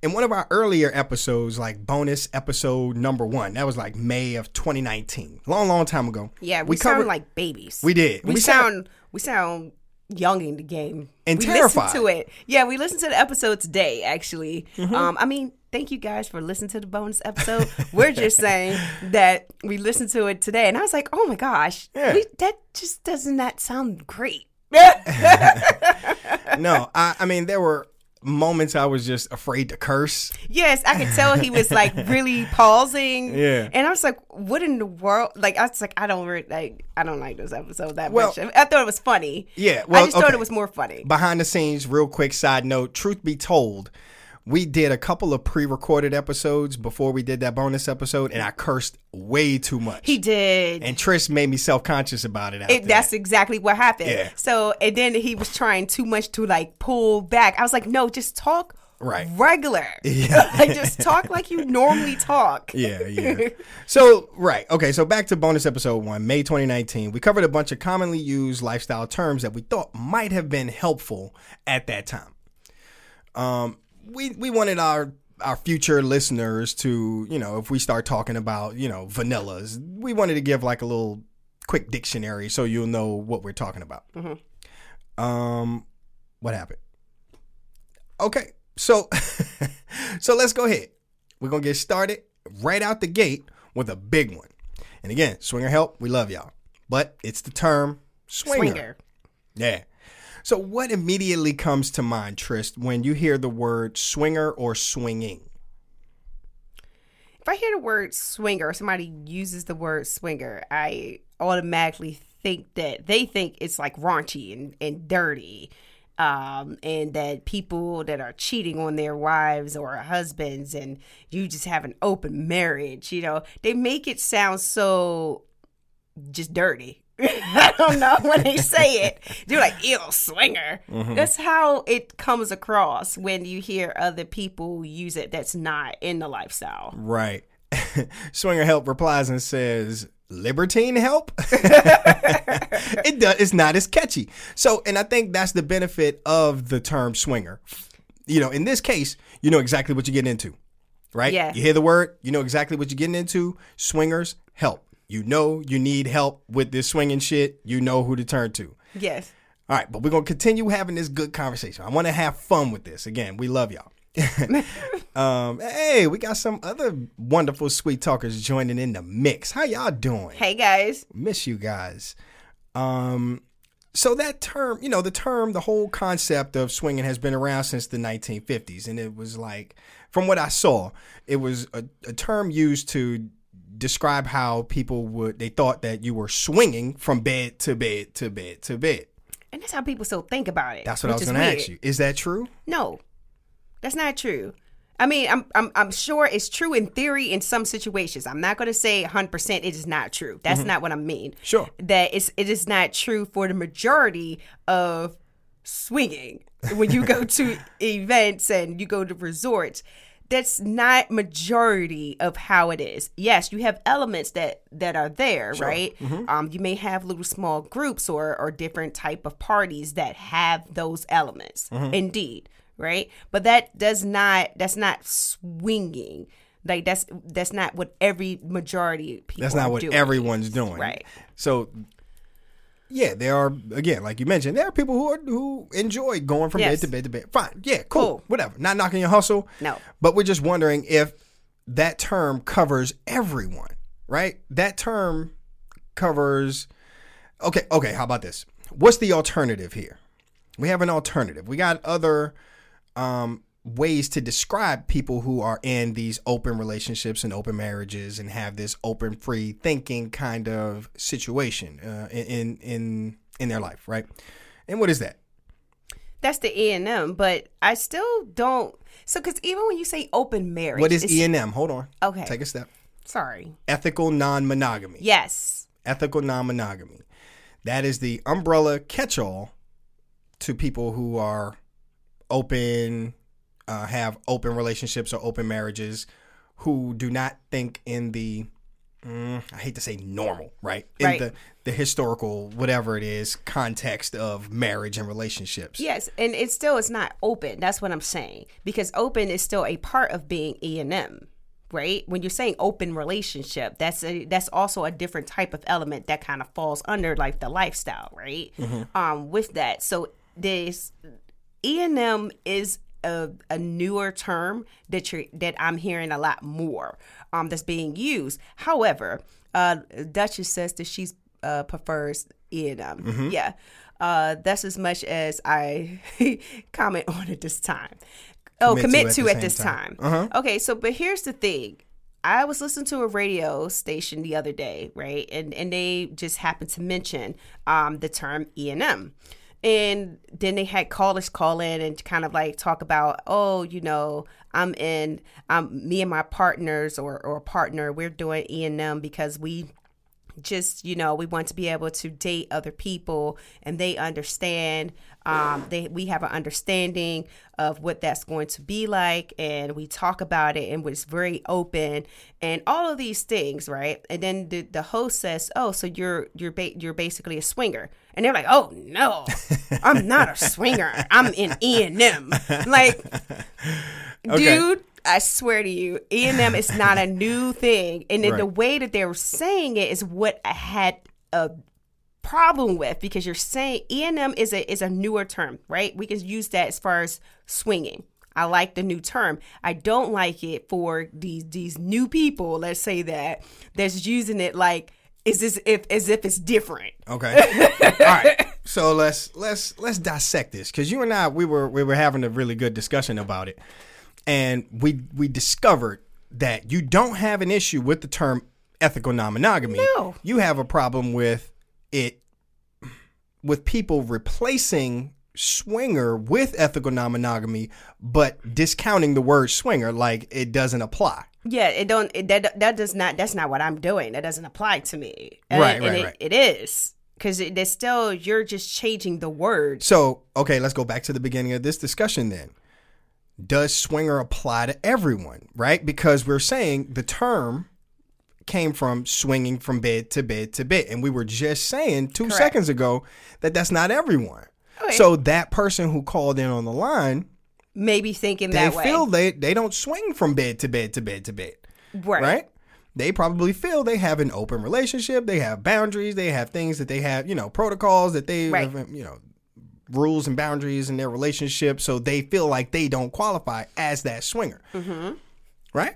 Speaker 1: in one of our earlier episodes, like bonus episode number one, that was like May of 2019, long, long time ago.
Speaker 2: Yeah, we, we sound like babies.
Speaker 1: We did.
Speaker 2: We, we sound, sound we sound young in the game
Speaker 1: and
Speaker 2: we
Speaker 1: terrified.
Speaker 2: to it. Yeah, we listened to the episode today. Actually, mm-hmm. um, I mean, thank you guys for listening to the bonus episode. We're just [laughs] saying that we listened to it today, and I was like, oh my gosh, yeah. we, that just doesn't that sound great. [laughs] [laughs] no,
Speaker 1: I, I mean there were moments I was just afraid to curse.
Speaker 2: Yes, I could tell he was like [laughs] really pausing.
Speaker 1: Yeah,
Speaker 2: and I was like, "What in the world?" Like I was like, "I don't re- like, I don't like this episode that well, much." I thought it was funny.
Speaker 1: Yeah, well,
Speaker 2: I just okay. thought it was more funny.
Speaker 1: Behind the scenes, real quick side note: Truth be told, we did a couple of pre-recorded episodes before we did that bonus episode, and I cursed way too much.
Speaker 2: He did,
Speaker 1: and Trish made me self-conscious about it.
Speaker 2: it that's
Speaker 1: that.
Speaker 2: exactly what happened.
Speaker 1: Yeah.
Speaker 2: So, and then he was trying too much to like pull back. I was like, no, just talk
Speaker 1: right
Speaker 2: regular [laughs] yeah [laughs] like just talk like you normally talk [laughs]
Speaker 1: yeah yeah so right okay so back to bonus episode one may 2019 we covered a bunch of commonly used lifestyle terms that we thought might have been helpful at that time um we we wanted our our future listeners to, you know, if we start talking about, you know, vanillas, we wanted to give like a little quick dictionary so you'll know what we're talking about. Mm-hmm. Um, what happened? Okay, so [laughs] so let's go ahead. We're gonna get started right out the gate with a big one. And again, swinger help, we love y'all, but it's the term swinger. swinger. Yeah. So, what immediately comes to mind, Trist, when you hear the word swinger or swinging?
Speaker 2: If I hear the word swinger, or somebody uses the word swinger, I automatically think that they think it's like raunchy and, and dirty. Um, and that people that are cheating on their wives or husbands and you just have an open marriage, you know, they make it sound so just dirty. [laughs] I don't know when they say it. They're like, ew, swinger. Mm-hmm. That's how it comes across when you hear other people use it that's not in the lifestyle.
Speaker 1: Right. [laughs] swinger help replies and says, libertine help [laughs] it does it's not as catchy so and i think that's the benefit of the term swinger you know in this case you know exactly what you're getting into right
Speaker 2: yeah
Speaker 1: you hear the word you know exactly what you're getting into swingers help you know you need help with this swinging shit, you know who to turn to.
Speaker 2: Yes.
Speaker 1: All right, but we're gonna continue having this good conversation. I want to have fun with this. Again, we love y'all. [laughs] um, hey, we got some other wonderful sweet talkers joining in the mix. How y'all doing?
Speaker 2: Hey guys.
Speaker 1: Miss you guys. Um, so that term, you know, the term, the whole concept of swinging has been around since the 1950s, and it was like, from what I saw, it was a, a term used to describe how people would they thought that you were swinging from bed to bed to bed to bed.
Speaker 2: And that's how people still think about it.
Speaker 1: That's what I was going to ask you. Is that true?
Speaker 2: No, that's not true. I mean, I'm, I'm I'm sure it's true in theory in some situations. I'm not going to say 100% it is not true. That's not what I mean.
Speaker 1: Mm-hmm. Sure.
Speaker 2: That it's it is not true for the majority of swinging. When you go to [laughs] events and you go to resorts, that's not majority of how it is. Yes, you have elements that that are there, right?
Speaker 1: Mm-hmm.
Speaker 2: Um, you may have little small groups or or different type of parties that have those elements.
Speaker 1: Mm-hmm.
Speaker 2: Indeed, right? But that does not that's not swinging. Like that's that's not what every majority of people
Speaker 1: That's not what
Speaker 2: doing.
Speaker 1: everyone's doing.
Speaker 2: Right.
Speaker 1: So, yeah, there are again, like you mentioned, there are people who are, who enjoy going from
Speaker 2: Yes.
Speaker 1: bed to bed to bed. Fine, yeah, cool,
Speaker 2: Cool.
Speaker 1: whatever. Not knocking your hustle.
Speaker 2: No.
Speaker 1: but we're just wondering if that term covers everyone, right? That term covers. Okay, okay. How about this? What's the alternative here? We have an alternative. We got other um, ways to describe people who are in these open relationships and open marriages and have this open, free thinking kind of situation uh, in in in their life, right? And what is that?
Speaker 2: That's the E and M, but I still don't. So, because even when you say open marriage,
Speaker 1: What is E and M? Hold on.
Speaker 2: Okay.
Speaker 1: Take a step.
Speaker 2: Sorry.
Speaker 1: Ethical non-monogamy.
Speaker 2: Yes.
Speaker 1: Ethical non-monogamy. That is the umbrella catch-all to people who are open, uh, have open relationships or open marriages, who do not think in the mm, I hate to say normal, right? In
Speaker 2: Right.
Speaker 1: the the historical whatever it is context of marriage and relationships.
Speaker 2: Yes, and it still is not open. That's what I'm saying because open is still a part of being E and M, right? When you're saying open relationship, that's a that's also a different type of element that kind of falls under like the lifestyle, right? Um, with that, so this E and M is a, a newer term that you that I'm hearing a lot more um, that's being used. However, uh, Duchess says that she's uh, prefers E and M. Yeah, uh, that's as much as I [laughs] comment on at this time. Oh,
Speaker 1: Commit
Speaker 2: commit
Speaker 1: to
Speaker 2: to
Speaker 1: at
Speaker 2: at this time.
Speaker 1: time.
Speaker 2: Okay, so but here's the thing. I was listening to a radio station the other day, right? And and they just happened to mention um, the term E and M. And then they had callers call in and kind of like talk about, oh, you know, I'm in, um, me and my partners or or partner, we're doing E and M because we just you know we want to be able to date other people and they understand um they we have an understanding of what that's going to be like and we talk about it and it's very open and all of these things right? And then the, the host says oh so you're you're ba- you're basically a swinger. And they're like oh no i'm not a swinger. I'm in e&m like [laughs] dude I swear to you, E and M is not a new thing, and then the way that they were saying it is what I had a problem with because you're saying E and M is a is a newer term, right? We can use that as far as swinging. I like the new term. I don't like it for these these new people. Let's say that that's using it like is this if as if it's different.
Speaker 1: Okay. All right. So let's let's let's dissect this because you and I we were we were having a really good discussion about it, and we we discovered that you don't have an issue with the term ethical non-monogamy.
Speaker 2: No.
Speaker 1: You have a problem with it with people replacing swinger with ethical non-monogamy, but discounting the word swinger like it doesn't apply.
Speaker 2: Yeah, it don't. It, that that does not. That's not what I'm doing. That doesn't apply to me. And,
Speaker 1: Right,
Speaker 2: and
Speaker 1: right,
Speaker 2: it,
Speaker 1: right.
Speaker 2: It is because it, it's still you're just changing the word
Speaker 1: So, okay, let's go back to the beginning of this discussion then. Does swinger apply to everyone, right? Because we're saying the term came from swinging from bed to bed to bed. And we were just saying two
Speaker 2: Correct.
Speaker 1: seconds ago that that's not everyone.
Speaker 2: Okay.
Speaker 1: So that person who called in on the line,
Speaker 2: Maybe thinking
Speaker 1: they
Speaker 2: that way,
Speaker 1: feel they, they don't swing from bed to bed to bed to bed,
Speaker 2: right?
Speaker 1: right? They probably feel they have an open relationship. They have boundaries. They have things that they have, you know, protocols that they,
Speaker 2: Right.
Speaker 1: have, you know, rules and boundaries in their relationship, so they feel like they don't qualify as that swinger. Mm-hmm. Right?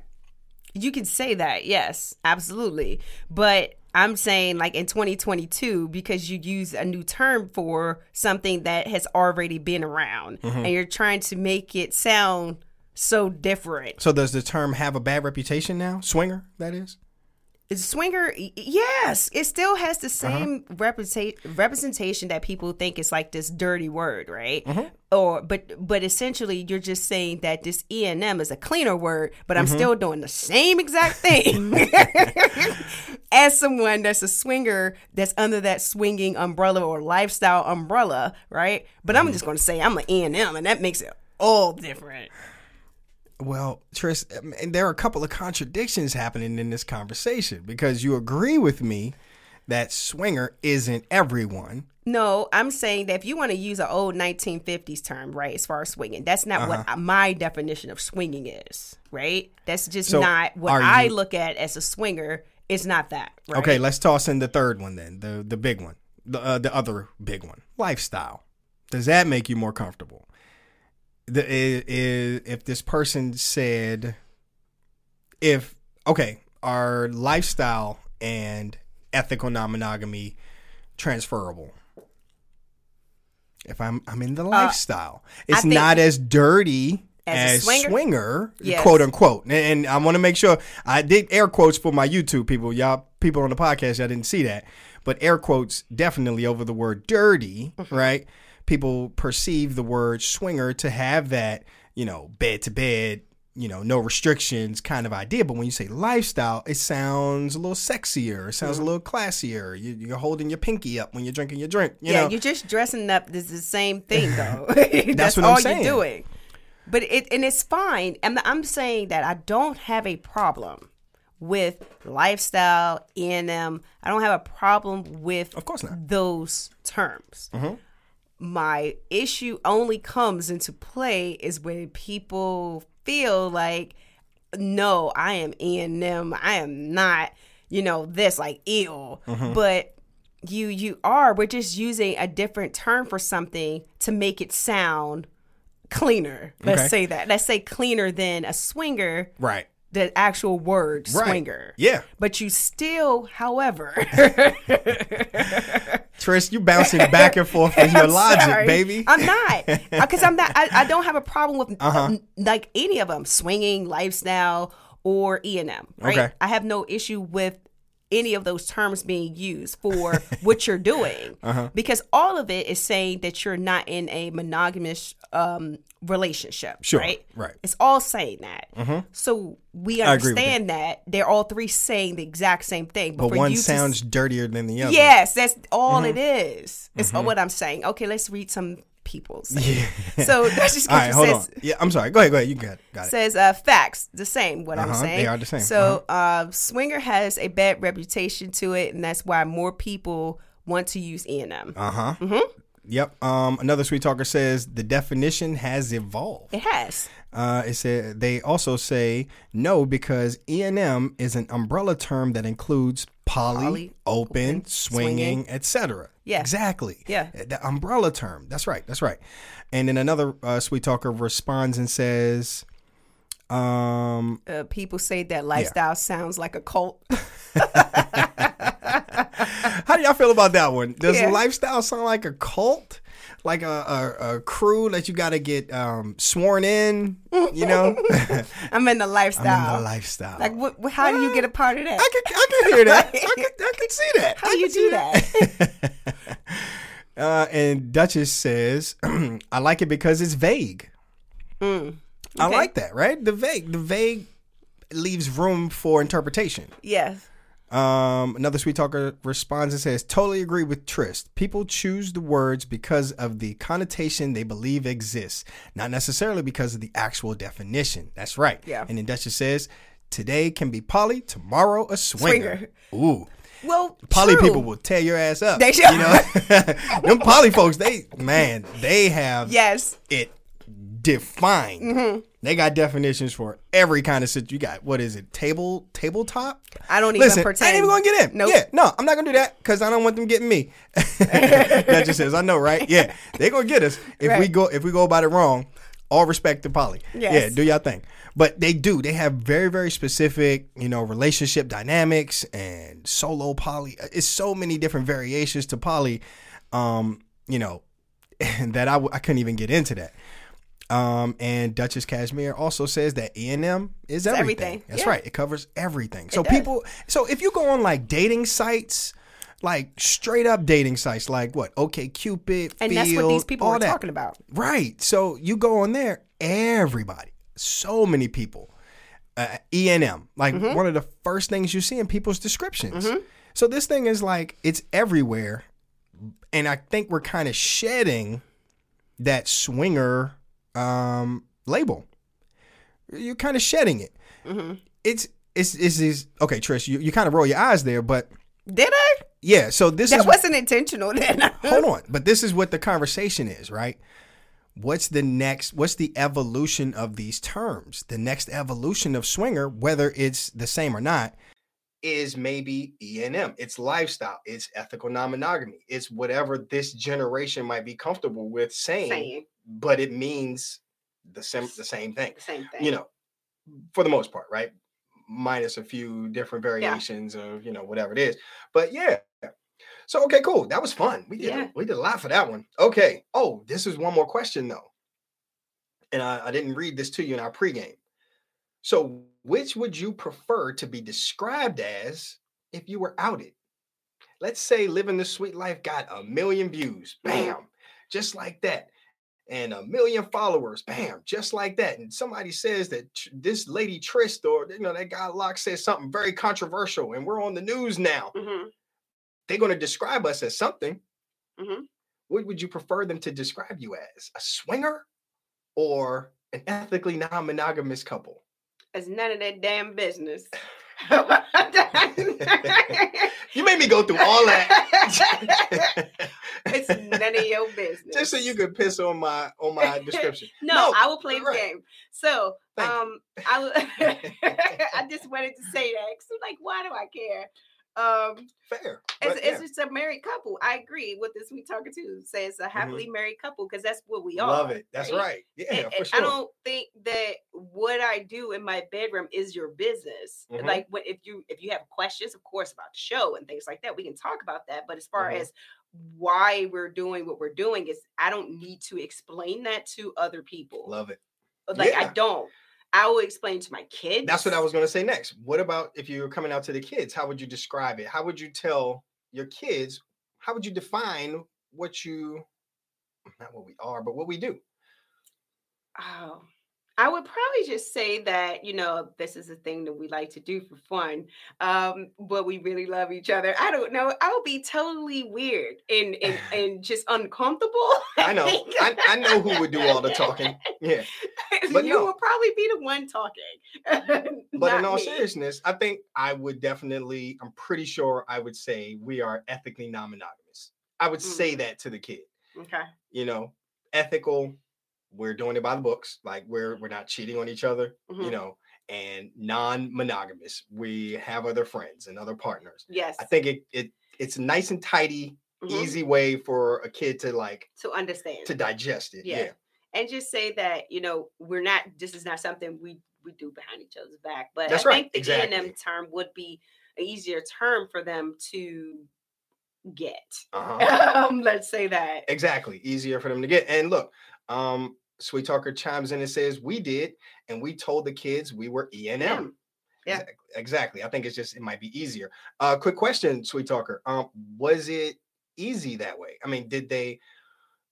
Speaker 2: You can say that, yes, absolutely. But I'm saying like in 2022 because you use a new term for something that has already been around
Speaker 1: Mm-hmm.
Speaker 2: and you're trying to make it sound so different.
Speaker 1: So does the term have a bad reputation now? Swinger, that is.
Speaker 2: Swinger, yes, it still has the
Speaker 1: Uh-huh.
Speaker 2: same representation that people think is like this dirty word, right?
Speaker 1: Mm-hmm.
Speaker 2: Or but but essentially you're just saying that this E and M is a cleaner word, but I'm
Speaker 1: Mm-hmm.
Speaker 2: still doing the same exact thing [laughs] as someone that's a swinger that's under that swinging umbrella or lifestyle umbrella, right? But
Speaker 1: Mm-hmm.
Speaker 2: I'm just going to say I'm an E and M, and that makes it all different.
Speaker 1: Well, Tris, I mean, there are a couple of contradictions happening in this conversation because you agree with me that swinger isn't everyone.
Speaker 2: No, I'm saying that if you want to use an old 1950s term, right, as far as swinging, that's not
Speaker 1: Uh-huh.
Speaker 2: what my definition of swinging is, right? That's just
Speaker 1: So,
Speaker 2: not what I
Speaker 1: you-
Speaker 2: look at as a swinger. It's not that, right?
Speaker 1: Okay, let's toss in the third one then, the the big one, the uh, the other big one, lifestyle. Does that make you more comfortable? The i- i- if this person said, if okay, are lifestyle and ethical non-monogamy transferable? If I'm I'm in the lifestyle, it's
Speaker 2: Uh,
Speaker 1: not as dirty
Speaker 2: As
Speaker 1: as,
Speaker 2: swinger?
Speaker 1: swinger,
Speaker 2: Yes.
Speaker 1: quote unquote. And, and I want to make sure I did air quotes for my YouTube people. Y'all people on the podcast, y'all didn't see that, but air quotes definitely over the word dirty,
Speaker 2: Mm-hmm.
Speaker 1: right? People perceive the word swinger to have that, you know, bed to bed, you know, no restrictions kind of idea. But when you say lifestyle, it sounds a little sexier. It sounds
Speaker 2: Mm-hmm.
Speaker 1: a little classier. You, you're holding your pinky up when you're drinking your drink. You
Speaker 2: yeah,
Speaker 1: know?
Speaker 2: you're just dressing up as the same [laughs] thing, though. That's,
Speaker 1: what
Speaker 2: all
Speaker 1: I'm saying.
Speaker 2: you're doing. But it and it's fine. And I'm saying that I don't have a problem with lifestyle, ENM. I don't have a problem with
Speaker 1: Of course not.
Speaker 2: those terms. My issue only comes into play is when people feel like, no, I am ENM. I am not, you know, this like ill. Mm-hmm. But you you are. We're just using a different term for something to make it sound cleaner. Let's
Speaker 1: Okay.
Speaker 2: say that. Let's say cleaner than a swinger
Speaker 1: right.
Speaker 2: The actual word
Speaker 1: Right.
Speaker 2: swinger.
Speaker 1: Yeah.
Speaker 2: But you still, however, [laughs]
Speaker 1: Trish, you bouncing back and forth with [laughs] your
Speaker 2: I'm
Speaker 1: logic,
Speaker 2: sorry.
Speaker 1: baby.
Speaker 2: I'm not [laughs] because I'm not. I, I don't have a problem with
Speaker 1: Uh-huh.
Speaker 2: uh, like any of them, swinging, lifestyle, or E and M. Right.
Speaker 1: Okay.
Speaker 2: I have no issue with any of those terms being used for [laughs] what you're doing
Speaker 1: Uh-huh.
Speaker 2: because all of it is saying that you're not in a monogamous um, relationship.
Speaker 1: Sure,
Speaker 2: Right.
Speaker 1: right. Mm-hmm.
Speaker 2: It's all saying that. So we
Speaker 1: I agree with
Speaker 2: understand that they're all three saying the exact same thing.
Speaker 1: but
Speaker 2: for
Speaker 1: one
Speaker 2: you to
Speaker 1: sounds dirtier than the other.
Speaker 2: Yes, that's all
Speaker 1: Mm-hmm.
Speaker 2: it is. It's what I'm saying. Okay, let's read some people's. So [laughs] that's just
Speaker 1: All right, hold
Speaker 2: says,
Speaker 1: on. Yeah, I'm sorry. Go ahead. Go ahead. You got it. Got it.
Speaker 2: says uh, facts the same. What I'm
Speaker 1: Uh-huh,
Speaker 2: saying
Speaker 1: they are the same.
Speaker 2: So uh, swinger has a bad reputation to it, and that's why more people want to use E and M.
Speaker 1: Uh huh.
Speaker 2: Mm-hmm.
Speaker 1: Yep. Um, another sweet talker says the definition has evolved.
Speaker 2: It has.
Speaker 1: Uh, it said they also say no because E and M is an umbrella term that includes poly,
Speaker 2: Poly,
Speaker 1: open,
Speaker 2: open,
Speaker 1: swinging,
Speaker 2: swinging.
Speaker 1: etc.
Speaker 2: Yeah.
Speaker 1: exactly.
Speaker 2: Yeah.
Speaker 1: the umbrella term. That's right. That's right. And then another uh, sweet talker responds and says, um,
Speaker 2: Uh, people say that lifestyle sounds like a cult. [laughs] [laughs]
Speaker 1: How do y'all feel about that one? Does
Speaker 2: Yeah.
Speaker 1: lifestyle sound like a cult? Like a, a, a crew that you got to get um, sworn in, you know? [laughs] [laughs]
Speaker 2: I'm in the lifestyle.
Speaker 1: I'm in the lifestyle.
Speaker 2: Like, what, what- how do you get a part of that?
Speaker 1: I can, I can hear that. [laughs] I can, I can see that.
Speaker 2: how
Speaker 1: I
Speaker 2: do you do that?
Speaker 1: Uh, and Duchess says, [clears throat] I like it because it's vague. I
Speaker 2: Mm, okay.
Speaker 1: like that, right? The vague. The vague leaves room for interpretation.
Speaker 2: yes.
Speaker 1: Um, another sweet talker responds and says, "Totally agree with Trist. People choose the words because of the connotation they believe exists, not necessarily because of the actual definition." That's right.
Speaker 2: Yeah.
Speaker 1: And then Duchess says, "Today can be poly, tomorrow a swinger." Ooh,
Speaker 2: Well,
Speaker 1: poly
Speaker 2: true.
Speaker 1: people will tear your ass up.
Speaker 2: They should.
Speaker 1: You know, [laughs] them poly folks, they man, they have
Speaker 2: Yes.
Speaker 1: it defined.
Speaker 2: Mhm.
Speaker 1: They got definitions for every kind of situation. You got what is it? Table tabletop?
Speaker 2: I don't even pretend.
Speaker 1: I ain't even gonna get in.
Speaker 2: Nope.
Speaker 1: Yeah, no, I'm not gonna do that because I don't want them getting me. [laughs] that just says I know, right? Yeah, they gonna get us if we go if we go about it wrong. All respect to poly.
Speaker 2: Yes.
Speaker 1: Yeah, do y'all thing. But they do. They have very very specific, you know, relationship dynamics and solo poly. It's so many different variations to poly. Um, you know, [laughs] that I, w- I couldn't even get into that. Um, and Duchess Cashmere also says that E and M is everything.
Speaker 2: everything.
Speaker 1: That's
Speaker 2: Yeah.
Speaker 1: right. It covers everything. So people, so if you go on like dating sites, like straight up dating sites, like what? OkCupid,
Speaker 2: and that's what these people are
Speaker 1: that.
Speaker 2: talking about.
Speaker 1: Right. So you go on there, everybody, so many people, uh, E and M, like
Speaker 2: Mm-hmm.
Speaker 1: one of the first things you see in people's descriptions. So this thing is like it's everywhere, and I think we're kind of shedding that swinger um, label. You're kind of shedding it.
Speaker 2: Mm-hmm.
Speaker 1: It's it's it's, it's okay, Trish. You, you kind of roll your eyes there, but
Speaker 2: Did I?
Speaker 1: yeah. So this
Speaker 2: That
Speaker 1: is
Speaker 2: wasn't intentional then. [laughs]
Speaker 1: hold on but this is what the conversation is right what's the next what's the evolution of these terms the next evolution of swinger whether it's the same or not is maybe ENM. It's lifestyle. It's ethical non-monogamy. It's whatever this generation might be comfortable with saying,
Speaker 2: Saying
Speaker 1: but it means the same the same thing.
Speaker 2: the same thing.
Speaker 1: You know, for the most part, right? Minus a few different variations of you know whatever it is. But yeah. So okay, cool. That was fun. We did
Speaker 2: Yeah.
Speaker 1: we did a lot for that one. Okay. Oh, this is one more question though, and I, I didn't read this to you in our pregame. So, which would you prefer to be described as if you were outed? Let's say living the sweet life got a million views,
Speaker 2: Mhm.
Speaker 1: bam, just like that, and a million followers, bam, just like that. And somebody says that this lady Trist or you know that guy Locke says something very controversial, and we're on the news now.
Speaker 2: Mhm.
Speaker 1: They're going to describe us as something.
Speaker 2: Mhm.
Speaker 1: What would you prefer them to describe you as? A swinger or an ethically non-monogamous couple?
Speaker 2: It's none of that damn business. [sighs] [laughs]
Speaker 1: You made me go through all that. [laughs]
Speaker 2: it's none of your business.
Speaker 1: Just so you could piss on my on my description. [laughs]
Speaker 2: No,
Speaker 1: No,
Speaker 2: I will play the
Speaker 1: right.
Speaker 2: game. So,
Speaker 1: Thank you.
Speaker 2: um, I. [laughs] I just wanted to say that. 'cause I'm like, why do I care? Um,
Speaker 1: Fair.
Speaker 2: it's,
Speaker 1: but
Speaker 2: it's just a married couple. I agree with this sweet to say it's a happily married couple because that's what we are.
Speaker 1: Love it. That's right. Yeah,
Speaker 2: And-
Speaker 1: sure.
Speaker 2: I don't think that what I do in my bedroom is your business.
Speaker 1: Mhm.
Speaker 2: Like, what if you if you have questions, of course, about the show and things like that, we can talk about that. But as far
Speaker 1: Mhm.
Speaker 2: as why we're doing what we're doing, is I don't need to explain that to other people.
Speaker 1: Love it.
Speaker 2: Like, I don't. I will explain to my kids.
Speaker 1: That's what I was going to say next. What about if you were coming out to the kids? How would you describe it? How would you tell your kids? How would you define what you, not what we are, but what we do?
Speaker 2: Oh, I would probably just say that, you know, this is a thing that we like to do for fun. Um, but we really love each other. I don't know. I would be totally weird and and, [laughs] and just uncomfortable. [laughs]
Speaker 1: I know. I, I know who would do all the talking. [laughs] Yeah. but
Speaker 2: you
Speaker 1: no.
Speaker 2: would probably be the one talking.
Speaker 1: But in all
Speaker 2: me.
Speaker 1: seriousness, I think I would definitely, I'm pretty sure I would say we are ethically non monogamous. I would say
Speaker 2: Mm.
Speaker 1: that to the kid.
Speaker 2: Okay.
Speaker 1: You know, ethical, we're doing it by the books. Like we're we're not cheating on each other, you
Speaker 2: Mhm.
Speaker 1: know, and non-monogamous. We have other friends and other partners.
Speaker 2: Yes.
Speaker 1: I think it it it's a nice and tidy,
Speaker 2: Mhm.
Speaker 1: easy way for a kid to like
Speaker 2: to understand.
Speaker 1: to digest it.
Speaker 2: Yeah.
Speaker 1: Yeah.
Speaker 2: and just say that you know we're not this is not something we we do behind each other's back but
Speaker 1: That's
Speaker 2: i
Speaker 1: right,
Speaker 2: think the e and m term would be an easier term for them to get
Speaker 1: Uh-huh. [laughs]
Speaker 2: um let's say that
Speaker 1: exactly easier for them to get and look um sweet talker chimes in and says we did and we told the kids we were e and m.
Speaker 2: Yeah.
Speaker 1: Exactly i think it's just it might be easier. Uh quick question sweet talker um was it easy that way? I mean did they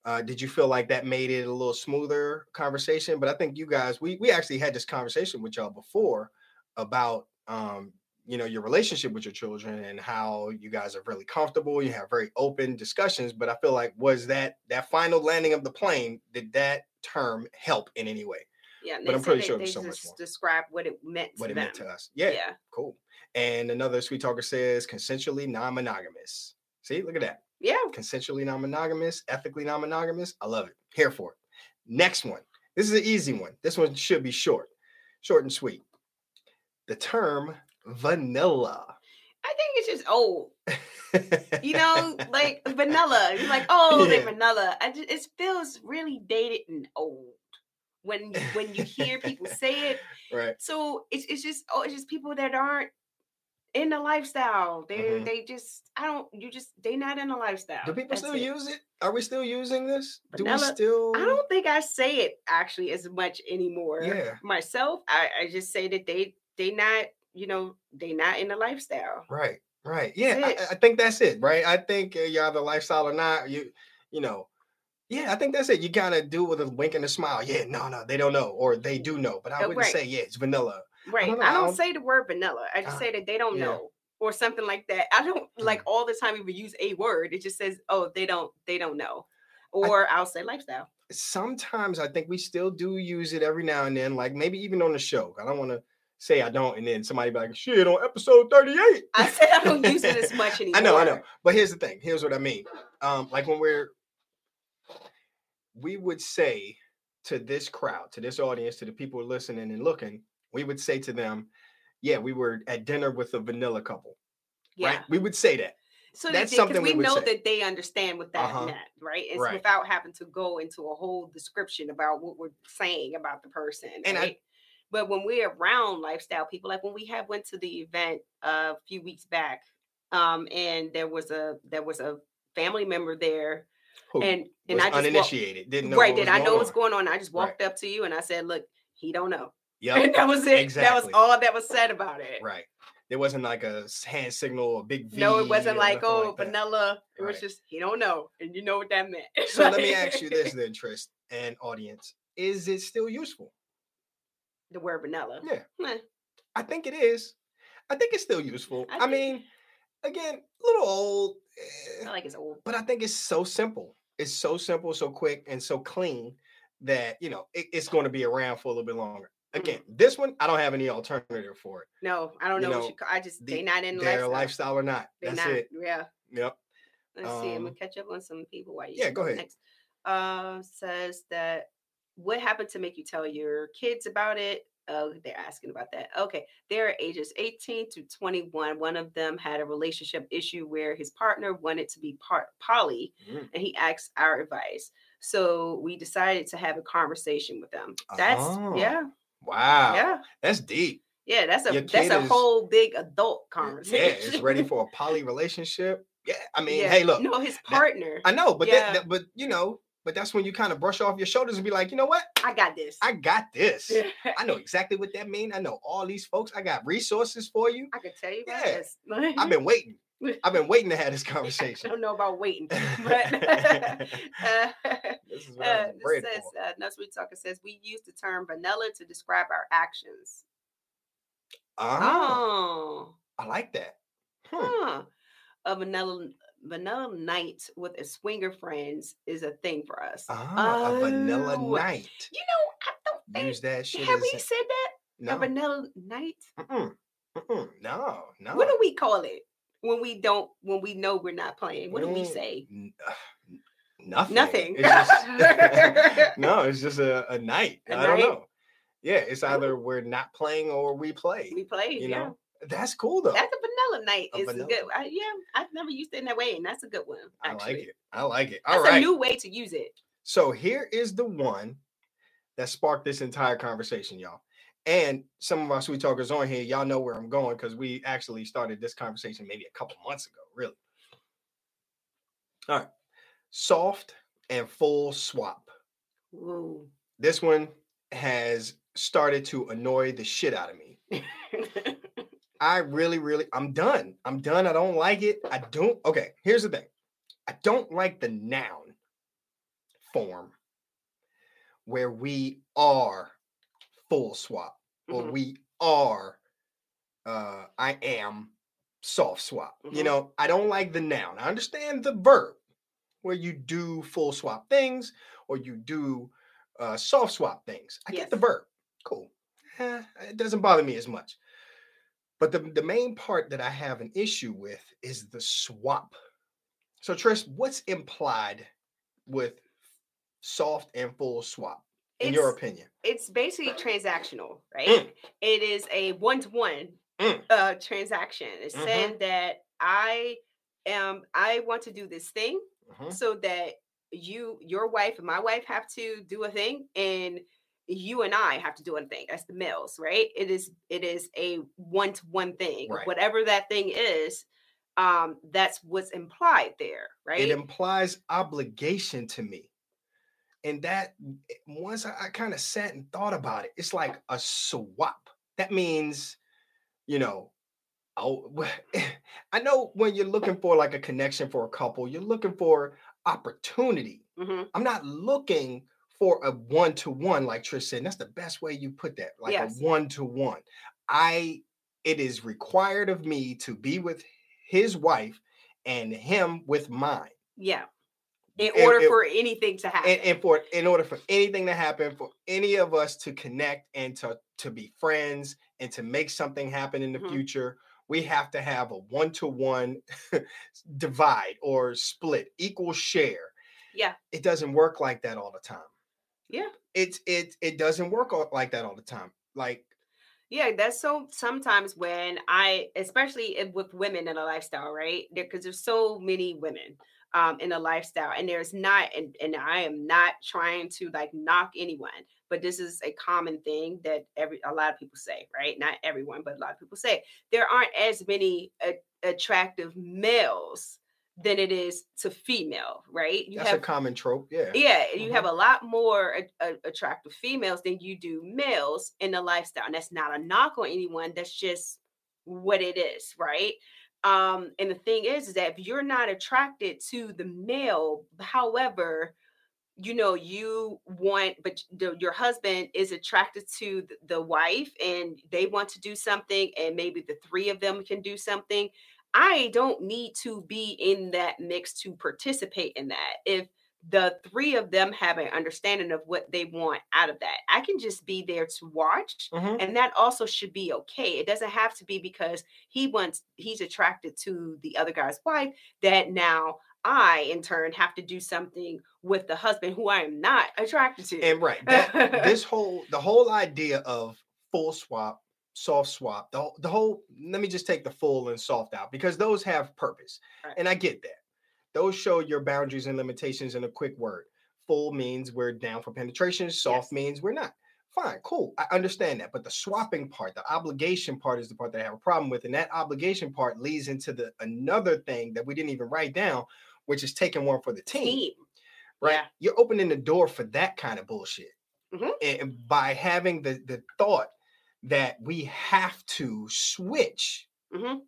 Speaker 1: uh did you feel like that made it a little smoother conversation? But i think you guys we we actually had this conversation with y'all before about um you know your relationship with your children and how you guys are really comfortable you have very open discussions but i feel like was that that final landing of the plane did that term help in any way?
Speaker 2: Yeah
Speaker 1: But I'm pretty
Speaker 2: they-
Speaker 1: sure
Speaker 2: they
Speaker 1: there's so much more.
Speaker 2: describe what it meant
Speaker 1: what
Speaker 2: to
Speaker 1: it
Speaker 2: them.
Speaker 1: meant to us. Yeah,
Speaker 2: yeah.
Speaker 1: cool. And another sweet talker says consensually non-monogamous. See look at that.
Speaker 2: Yeah.
Speaker 1: Consensually non-monogamous ethically non-monogamous i love it. Here for it. Next one. This is an easy one. This one should be short, short and sweet. The term vanilla.
Speaker 2: I think it's just old. You [laughs] know, like vanilla. You're like, oh, they're vanilla. I just, it feels really dated and old when you, when you hear people say it.
Speaker 1: right.
Speaker 2: So it's it's just oh, it's just people that aren't in the lifestyle. They
Speaker 1: Mhm.
Speaker 2: they just I don't you just they not in the lifestyle.
Speaker 1: Do people
Speaker 2: That's
Speaker 1: still
Speaker 2: it.
Speaker 1: use it? Are we still using this? Do we still?
Speaker 2: I don't think I say it actually as much anymore.
Speaker 1: Yeah.
Speaker 2: Myself, I, I just say that they they not, you know, they not in the lifestyle.
Speaker 1: Right. Right. Yeah. I. I think that's it. Right. I think uh, you're either lifestyle or not. You. You know. Yeah, I think that's it. You gotta do with a wink and a smile. Yeah, no, no, they don't know, or they do know, but I
Speaker 2: Uh,
Speaker 1: wouldn't
Speaker 2: right.
Speaker 1: say yeah, it's vanilla.
Speaker 2: Right. I
Speaker 1: don't I don't-
Speaker 2: say the word vanilla. I just
Speaker 1: Uh,
Speaker 2: say that they don't
Speaker 1: yeah.
Speaker 2: know. Or something like that. I don't like
Speaker 1: Mm.
Speaker 2: all the time even use a word. It just says, oh, they don't, they don't know. Or I'll say lifestyle.
Speaker 1: sometimes I think we still do use it every now and then, like maybe even on the show. I don't want to say I don't, and then somebody be like, shit, on episode 38.
Speaker 2: I said I don't use it as [laughs] much anymore.
Speaker 1: I know, I know. But here's the thing. Here's what I mean. Um, like when we're we would say to this crowd, to this audience, to the people listening and looking, we would say to them, Yeah, we were at dinner with a vanilla couple.
Speaker 2: Yeah.
Speaker 1: Right? We would say that.
Speaker 2: So
Speaker 1: That's
Speaker 2: because
Speaker 1: something we
Speaker 2: we know
Speaker 1: say.
Speaker 2: that they understand what that
Speaker 1: Uh-huh.
Speaker 2: meant, right? It's
Speaker 1: Right.
Speaker 2: without having to go into a whole description about what we're saying about the person.
Speaker 1: And I-
Speaker 2: right? But when we're around lifestyle people, like when we have went to the event a few weeks back, um, and there was a there was a family member there,
Speaker 1: Who
Speaker 2: and and I just walked,
Speaker 1: uninitiated, didn't know
Speaker 2: right, did I know what's going on? I just
Speaker 1: Right.
Speaker 2: walked up to you and I said, "Look, he don't know," [laughs]
Speaker 1: Yeah,
Speaker 2: and that was it. That was all that was said about it.
Speaker 1: Right. There wasn't like a hand signal, a big V.
Speaker 2: No, it wasn't like, oh,
Speaker 1: like
Speaker 2: vanilla. It was just he don't know, and you know what that meant. [laughs]
Speaker 1: So let me ask you this then, Trist and audience. Is it still useful?
Speaker 2: The word vanilla.
Speaker 1: Yeah. I think it is. I think it's still useful.
Speaker 2: I
Speaker 1: I, mean, again, a little old,
Speaker 2: I
Speaker 1: eh,
Speaker 2: like it's old.
Speaker 1: but I think it's so simple. It's so simple, so quick, and so clean that you know it- it's going to be around for a little bit longer. Again, this one I don't have any alternative for it.
Speaker 2: No, I don't
Speaker 1: you
Speaker 2: know,
Speaker 1: know,
Speaker 2: what you. I just
Speaker 1: the-
Speaker 2: they not in the
Speaker 1: Their
Speaker 2: lifestyle.
Speaker 1: lifestyle or not.
Speaker 2: They
Speaker 1: That's
Speaker 2: not.
Speaker 1: it.
Speaker 2: Yeah.
Speaker 1: Yep.
Speaker 2: Let's see. I'm
Speaker 1: Um,
Speaker 2: gonna catch up on some people while you
Speaker 1: yeah, go ahead.
Speaker 2: Next, uh, says that what happened to make you tell your kids about it? Oh, they're asking about that. Okay, they're ages 18 to 21. One of them had a relationship issue where his partner wanted to be part poly,
Speaker 1: Mm.
Speaker 2: and he asked our advice. So we decided to have a conversation with them. That's
Speaker 1: Oh,
Speaker 2: yeah,
Speaker 1: Wow.
Speaker 2: yeah,
Speaker 1: That's deep.
Speaker 2: yeah. That's a that's a
Speaker 1: is-
Speaker 2: whole big adult conversation.
Speaker 1: Yeah, it's ready for a poly relationship. Yeah. I [laughs] mean,
Speaker 2: Yeah.
Speaker 1: hey, look.
Speaker 2: no, his partner.
Speaker 1: I know, but
Speaker 2: Yeah.
Speaker 1: that, that, but you know, but that's when you kind of brush off your shoulders and be like, you know what?
Speaker 2: I got this.
Speaker 1: I got this. [laughs] I know exactly what that means. I know all these folks. I got resources for you.
Speaker 2: I can tell you
Speaker 1: Yeah.
Speaker 2: this. [laughs]
Speaker 1: I've been waiting. I've been waiting to have this conversation.
Speaker 2: I don't know about waiting, [laughs] but uh,
Speaker 1: This is what
Speaker 2: uh, this says
Speaker 1: for.
Speaker 2: uh, Sweet Talker says we use the term vanilla to describe our actions.
Speaker 1: Ah,
Speaker 2: Oh,
Speaker 1: I like that. Hmm.
Speaker 2: huh. A vanilla vanilla night with a swinger friends is a thing for us.
Speaker 1: Ah, a vanilla
Speaker 2: Oh,
Speaker 1: night.
Speaker 2: You know, I don't think
Speaker 1: Use that shit
Speaker 2: have we
Speaker 1: a-
Speaker 2: said that
Speaker 1: no.
Speaker 2: a vanilla night.
Speaker 1: Mm-mm. Mm-mm. No, no.
Speaker 2: What do we call it when we don't when we know we're not playing? What do we
Speaker 1: Mm,
Speaker 2: say?
Speaker 1: N- Nothing.
Speaker 2: Nothing.
Speaker 1: It's just, [laughs] [laughs] no, it's just a, a night.
Speaker 2: A
Speaker 1: I don't know. Yeah, it's
Speaker 2: Oh.
Speaker 1: either we're not playing or we play.
Speaker 2: We play.
Speaker 1: you
Speaker 2: yeah.
Speaker 1: know, that's cool though.
Speaker 2: That's a vanilla night.
Speaker 1: A
Speaker 2: It's
Speaker 1: vanilla
Speaker 2: good. I, yeah, I've never used it in that way, and that's a good one.
Speaker 1: I like it. I like it. All
Speaker 2: That's
Speaker 1: right.
Speaker 2: a new way to use it.
Speaker 1: So here is the one that sparked this entire conversation, y'all. And some of our sweet talkers on here, y'all know where I'm going because we actually started this conversation maybe a couple months ago, really. All right. Soft and full swap.
Speaker 2: Ooh.
Speaker 1: This one has started to annoy the shit out of me. [laughs] I really, really, I'm done. I'm done. I don't like it. I don't. Okay, here's the thing I don't like the noun form where we are full swap or
Speaker 2: Mhm.
Speaker 1: we are, uh, I am soft swap. You
Speaker 2: Mhm.
Speaker 1: know, I don't like the noun. I understand the verb where you do full swap things or you do uh, soft swap things. I get the verb. Cool. Eh, it doesn't bother me as much. But the, the main part that I have an issue with is the swap. So, Trish, what's implied with soft and full swap? in your opinion?
Speaker 2: It's basically transactional, right?
Speaker 1: Mm.
Speaker 2: It is a one to one transaction. It's
Speaker 1: Mhm.
Speaker 2: saying that I am I want to do this thing
Speaker 1: Mhm.
Speaker 2: so that you your wife and my wife have to do a thing and you and I have to do one thing. That's the males, right? It is it is a one to one thing.
Speaker 1: Right.
Speaker 2: Whatever that thing is, um, that's what's implied there, right?
Speaker 1: It implies obligation to me. And that eh, once I, I kind of sat and thought about it, it's like a swap. That means, you know, oh, I know when you're looking for like a connection for a couple, you're looking for opportunity.
Speaker 2: Mhm.
Speaker 1: I'm not looking for a one to one, like Trish said. and that's the best way you put that, like
Speaker 2: Yes.
Speaker 1: a one to one. I, it is required of me to be with his wife and him with mine.
Speaker 2: Yeah. In order
Speaker 1: and-
Speaker 2: for anything to happen.
Speaker 1: and, and for in order for anything to happen for any of us to connect and to to be friends and to make something happen in the
Speaker 2: Mhm.
Speaker 1: future we have to have a one-to-one divide or split equal share
Speaker 2: Yeah.
Speaker 1: it doesn't work like that all the time
Speaker 2: Yeah.
Speaker 1: it's it it doesn't work like that all the time like
Speaker 2: Yeah, that's so sometimes when I, especially if- with women in a lifestyle, right? Because there's so many women um, in a lifestyle, and there's not, and, and I am not trying to like knock anyone, but this is a common thing that every a lot of people say, right? Not everyone, but a lot of people say there aren't as many a- attractive males than it is to female, right? You
Speaker 1: that's a common trope yeah
Speaker 2: yeah, you
Speaker 1: Mhm.
Speaker 2: have a lot more a- a- attractive females than you do males in the lifestyle. And that's not a knock on anyone. That's just what it is, right? Um, and the thing is, is that if you're not attracted to the male, however, you know, you want, but the, your husband is attracted to the, the wife and they want to do something, and maybe the three of them can do something. I don't need to be in that mix to participate in that. If the three of them have an understanding of what they want out of that, I can just be there to watch.
Speaker 1: Mhm.
Speaker 2: And that also should be okay. It doesn't have to be because he wants, he's attracted to the other guy's wife that now I, in turn, have to do something with the husband who I am not attracted to.
Speaker 1: and right that, this [laughs] whole the whole idea of full swap soft swap the, whole- the whole let me just take the full and soft out because those have purpose
Speaker 2: Right.
Speaker 1: and i get that those show your boundaries and limitations in a quick word full means we're down for penetration soft
Speaker 2: Yes.
Speaker 1: means we're not fine cool i understand that but the swapping part the obligation part is the part that i have a problem with and that obligation part leads into the another thing that we didn't even write down which is taking one for the team right?
Speaker 2: Yeah.
Speaker 1: You're opening the door for that kind of bullshit.
Speaker 2: Mhm.
Speaker 1: And by having the the thought that we have to switch,
Speaker 2: Mhm.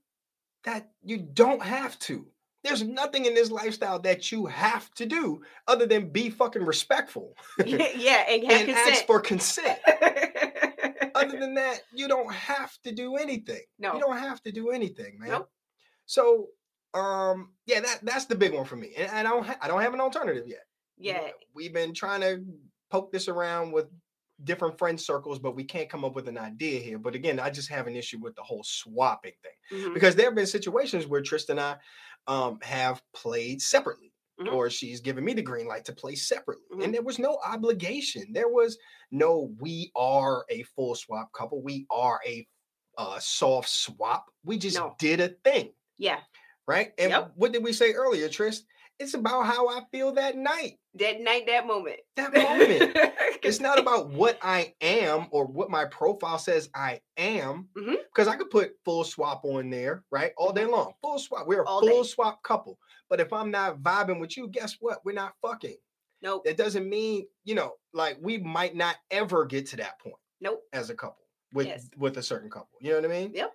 Speaker 1: that you don't have to. There's nothing in this lifestyle that you have to do other than be fucking respectful [laughs]
Speaker 2: yeah, yeah, and have
Speaker 1: and
Speaker 2: consent.
Speaker 1: ask for consent. other [laughs] than that, you don't have to do anything.
Speaker 2: no,
Speaker 1: You don't have to do anything, man.
Speaker 2: Nope.
Speaker 1: So, um, yeah, that that's the big one for me, and, I don't ha- I don't have an alternative yet. you know,
Speaker 2: yeah,
Speaker 1: we've been trying to poke this around with different friend circles, but we can't come up with an idea here. But again, I just have an issue with the whole swapping thing
Speaker 2: mhm,
Speaker 1: because there have been situations where Tristan and I um, have played separately,
Speaker 2: Mhm.
Speaker 1: or she's given me the green light to play separately,
Speaker 2: Mhm.
Speaker 1: and there was no obligation. There was no we are a full swap couple. We are a uh, soft swap. We just
Speaker 2: No.
Speaker 1: did a thing
Speaker 2: yeah.
Speaker 1: right? And
Speaker 2: Yep.
Speaker 1: what did we say earlier, Trist? It's about how I feel that night,
Speaker 2: That night, that moment.
Speaker 1: that moment. [laughs] it's not about what I am or what my profile says I am,
Speaker 2: mm-hmm.
Speaker 1: because I could put full swap on there, right, all day mm-hmm. long. Full swap. We're a
Speaker 2: All
Speaker 1: full
Speaker 2: day.
Speaker 1: swap couple. But if I'm not vibing with you, guess what? We're not fucking.
Speaker 2: Nope.
Speaker 1: That doesn't mean, you know, like we might not ever get to that point
Speaker 2: Nope.
Speaker 1: as a couple with
Speaker 2: Yes.
Speaker 1: with a certain couple. You know what I mean?
Speaker 2: Yep.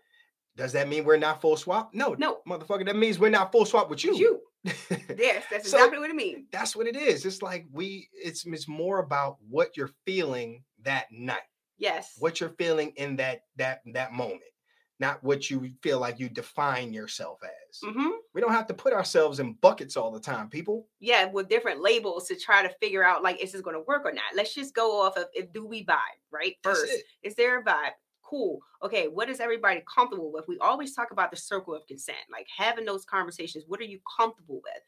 Speaker 1: Does that mean we're not full swap? No,
Speaker 2: No.
Speaker 1: motherfucker. That means we're not full swap with you.
Speaker 2: You. [laughs] Yes, that's
Speaker 1: So-
Speaker 2: exactly what it means.
Speaker 1: that's what it is. It's like we it's it's more about what you're feeling that night,
Speaker 2: Yes.
Speaker 1: what you're feeling in that that that moment, not what you feel like you define yourself as.
Speaker 2: hmm
Speaker 1: We don't have to put ourselves in buckets all the time, people.
Speaker 2: Yeah, with different labels to try to figure out like is this going to work or not. Let's just go off of if do we vibe right first. Is there a vibe? Cool. Okay, what is everybody comfortable with? We always talk about the circle of consent, like having those conversations. What are you comfortable with?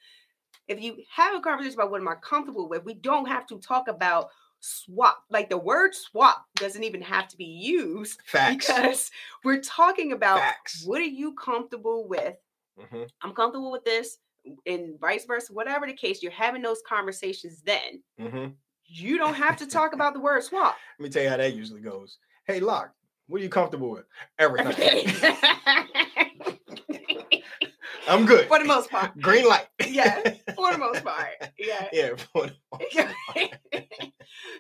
Speaker 2: If you have a conversation about what am I comfortable with, we don't have to talk about swap. Like the word swap doesn't even have to be used [laughs]
Speaker 1: Facts.
Speaker 2: because we're talking about
Speaker 1: Facts.
Speaker 2: what are you comfortable with?
Speaker 1: Mhm.
Speaker 2: I'm comfortable with this, and vice versa, whatever the case, you're having those conversations then.
Speaker 1: Mhm.
Speaker 2: You don't have to talk about the word swap. [laughs]
Speaker 1: Let me tell you how that usually goes. Hey, Locke, what are you comfortable with? Everything. [laughs] I'm good.
Speaker 2: For the most part.
Speaker 1: Green light.
Speaker 2: Yeah, [laughs] for the most part. Yeah.
Speaker 1: yeah. For the most [laughs] part.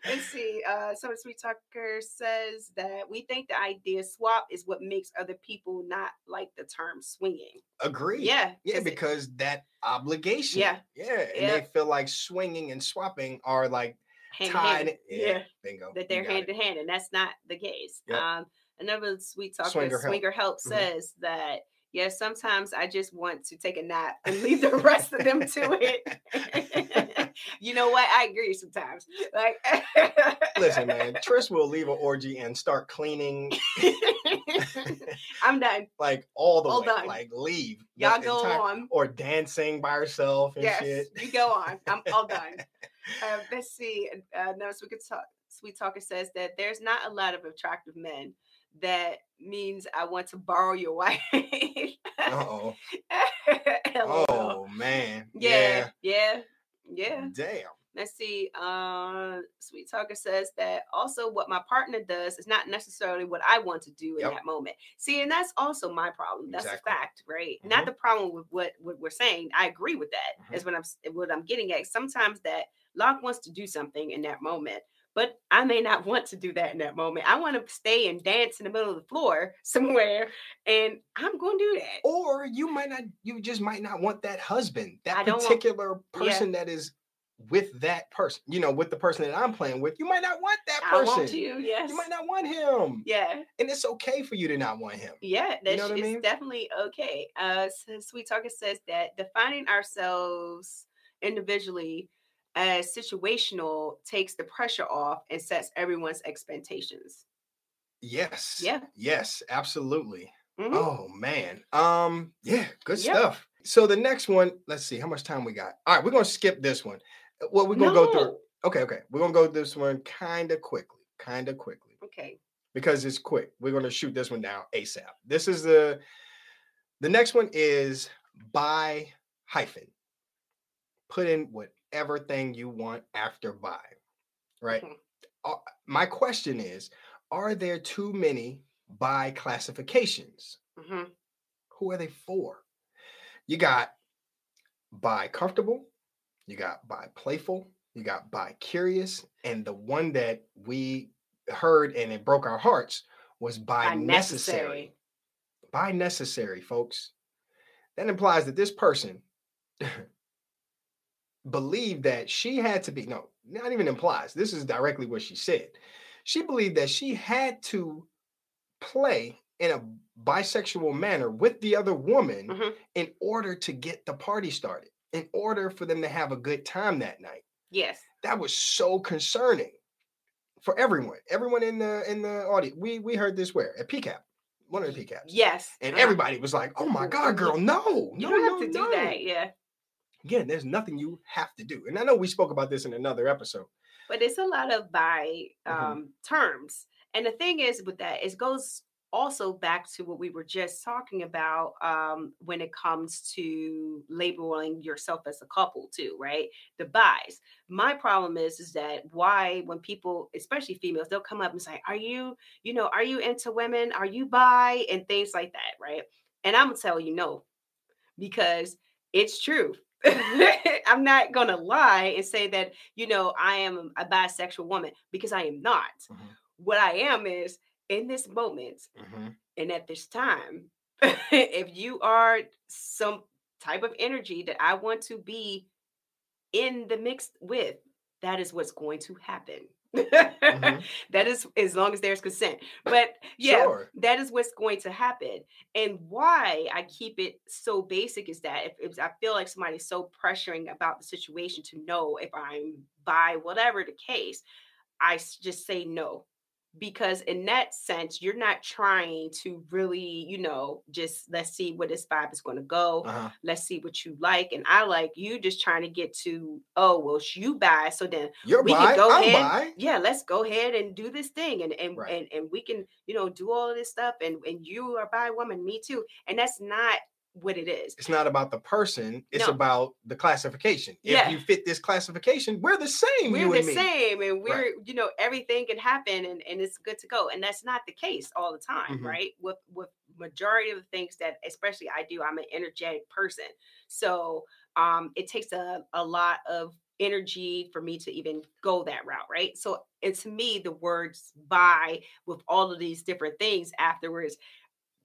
Speaker 2: Let's see. Uh, some sweet talker says that we think the idea swap is what makes other people not like the term swinging.
Speaker 1: Agree.
Speaker 2: Yeah,
Speaker 1: Yeah,
Speaker 2: 'cause it-
Speaker 1: because that obligation.
Speaker 2: Yeah.
Speaker 1: Yeah. And
Speaker 2: Yeah.
Speaker 1: they feel like swinging and swapping are like
Speaker 2: hand
Speaker 1: tied. Yeah.
Speaker 2: Yeah,
Speaker 1: Bingo.
Speaker 2: that they're hand
Speaker 1: it.
Speaker 2: in hand, and that's not the case.
Speaker 1: Yep.
Speaker 2: Um, another sweet talker,
Speaker 1: Swinger
Speaker 2: Swinger,
Speaker 1: Help.
Speaker 2: Help,
Speaker 1: Mhm.
Speaker 2: says that yes, sometimes I just want to take a nap and leave the rest of them to it. [laughs] you know what? I agree sometimes. Like,
Speaker 1: Listen, man, [laughs] Trish will leave an orgy and start cleaning [laughs]
Speaker 2: I'm done.
Speaker 1: like all the
Speaker 2: All
Speaker 1: way.
Speaker 2: done.
Speaker 1: Like leave.
Speaker 2: Y'all go
Speaker 1: entire-
Speaker 2: on.
Speaker 1: Or dancing by herself and
Speaker 2: Yes,
Speaker 1: shit.
Speaker 2: you go on. I'm all done. Uh, let's see. Uh, no, we could talk. Sweet Talker says that there's not a lot of attractive men. That means I want to borrow your [laughs] wife.
Speaker 1: Uh-oh. [laughs] Oh man.
Speaker 2: yeah, yeah, yeah.
Speaker 1: Damn.
Speaker 2: Let's see. Uh, Sweet Talker says that also what my partner does is not necessarily what I want to do in
Speaker 1: Yep.
Speaker 2: that moment. See, and that's also my problem. That's
Speaker 1: Exactly.
Speaker 2: a fact, right?
Speaker 1: Mhm.
Speaker 2: Not the problem with what, what we're saying. I agree with that.
Speaker 1: Mhm.
Speaker 2: Is what I'm what I'm getting at. Sometimes that Locke wants to do something in that moment. But I may not want to do that in that moment. I want to stay and dance in the middle of the floor [laughs] somewhere, and I'm going to do that.
Speaker 1: Or you might not, you just might not want that husband, that
Speaker 2: I don't want-
Speaker 1: particular
Speaker 2: Yeah.
Speaker 1: person that is with that person, you know, with the person that I'm playing with. You might not want that
Speaker 2: I
Speaker 1: person.
Speaker 2: want you, yes.
Speaker 1: You might not want him.
Speaker 2: yeah.
Speaker 1: And it's okay for you to not want him.
Speaker 2: Yeah, that's
Speaker 1: know what I mean?
Speaker 2: definitely okay. Uh, so Sweet Talker says that defining ourselves individually as situational takes the pressure off and sets everyone's expectations.
Speaker 1: Yes.
Speaker 2: Yeah.
Speaker 1: Yes, absolutely.
Speaker 2: Mhm.
Speaker 1: Oh man. Um, yeah, good stuff. So the next one, let's see how much time we got. All right, we're gonna skip this one. Uh, Well, we're gonna go through. Okay, okay. We're gonna go this one kind of quickly, kind of quickly.
Speaker 2: Okay.
Speaker 1: because it's quick. We're going to shoot this one down ASAP. This is the the next one is bi hyphen. Put in whatever thing you want after bi, Right?
Speaker 2: Mhm.
Speaker 1: Uh, My question is, are there too many bi classifications?
Speaker 2: hmm
Speaker 1: Who are they for? You got bi comfortable, you got bi playful, you got bi curious, and the one that we heard and it broke our hearts was bi,
Speaker 2: Bi
Speaker 1: necessary.
Speaker 2: necessary.
Speaker 1: Bi necessary, folks. That implies that this person [laughs] believed that she had to be, no, not even implies. This is directly what she said. She believed that she had to play in a bisexual manner with the other woman
Speaker 2: Mhm.
Speaker 1: in order to get the party started, in order for them to have a good time that night.
Speaker 2: Yes.
Speaker 1: That was so concerning for everyone. Everyone in the in the audience. We we heard this where at PCAP, one of the PCAPs.
Speaker 2: Yes.
Speaker 1: And
Speaker 2: uh-huh.
Speaker 1: everybody was like, "Oh my God, girl, no,
Speaker 2: You
Speaker 1: no,
Speaker 2: don't have
Speaker 1: no,
Speaker 2: to do
Speaker 1: no."
Speaker 2: that. Yeah.
Speaker 1: Again, there's nothing you have to do. And I know we spoke about this in another episode.
Speaker 2: but it's a lot of bi
Speaker 1: Mhm.
Speaker 2: um, terms. And the thing is with that, it goes also back to what we were just talking about um, when it comes to labeling yourself as a couple too, right? The buys. My problem is is that why when people, especially females, they'll come up and say, "Are you, you know, are you into women? Are you bi?" and things like that, right? And I'm gonna tell you no, because it's true. [laughs] I'm not gonna lie and say that you know I am a bisexual woman because I am not.
Speaker 1: Mhm.
Speaker 2: What I am is in this moment
Speaker 1: Mhm.
Speaker 2: and at this time, [laughs] if you are some type of energy that I want to be in the mix with, that is what's going to happen.
Speaker 1: Mhm. [laughs]
Speaker 2: That is as long as there's consent. But yeah,
Speaker 1: Sure.
Speaker 2: that is what's going to happen. And why I keep it so basic is that if, if I feel like somebody's so pressuring about the situation to know if I'm bi whatever the case, I just say no. Because in that sense you're not trying to really you know just let's see where this vibe is going to go
Speaker 1: Uh-huh.
Speaker 2: let's see what you like and i like you just trying to get to oh well you bi so then
Speaker 1: You're
Speaker 2: we can go
Speaker 1: I'm
Speaker 2: ahead
Speaker 1: bi.
Speaker 2: yeah let's go ahead and do this thing and and,
Speaker 1: Right.
Speaker 2: and and we can you know do all of this stuff and and you are bi woman me too and that's not what it is
Speaker 1: It's not about the person. It's
Speaker 2: No.
Speaker 1: about the classification. If
Speaker 2: Yeah.
Speaker 1: you fit this classification, we're the same.
Speaker 2: we're
Speaker 1: you
Speaker 2: the
Speaker 1: and me.
Speaker 2: same and we're
Speaker 1: Right.
Speaker 2: you know everything can happen and, and it's good to go and that's not the case all the time
Speaker 1: Mhm.
Speaker 2: right with with majority of the things that especially i do i'm an energetic person so um it takes a, a lot of energy for me to even go that route right so and to me the words bi with all of these different things afterwards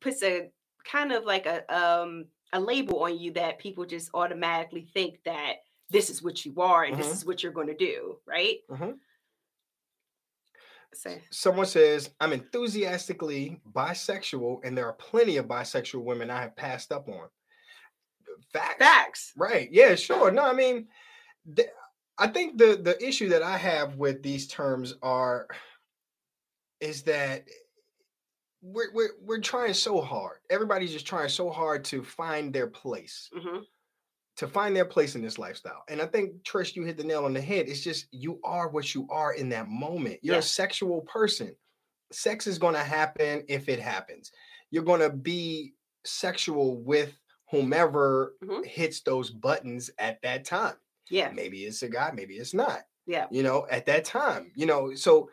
Speaker 2: puts a kind of like a um a label on you that people just automatically think that this is what you are and
Speaker 1: Mhm.
Speaker 2: this is what you're going to do right
Speaker 1: Mhm.
Speaker 2: so
Speaker 1: Someone says, I'm enthusiastically bisexual, and there are plenty of bisexual women I have passed up on. Facts.
Speaker 2: facts
Speaker 1: Right. Yeah, sure. No, I mean, th- I think the the issue that I have with these terms are is that we're we're we're trying so hard. Everybody's just trying so hard to find their place,
Speaker 2: hmm
Speaker 1: to find their place in this lifestyle. And I think Trish, you hit the nail on the head. It's just you are what you are in that moment. You're
Speaker 2: Yeah.
Speaker 1: a sexual person. Sex is going to happen if it happens. You're going to be sexual with whomever
Speaker 2: Mhm.
Speaker 1: hits those buttons at that time.
Speaker 2: yeah
Speaker 1: Maybe it's a guy, maybe it's not.
Speaker 2: yeah
Speaker 1: You know, at that time, you know, so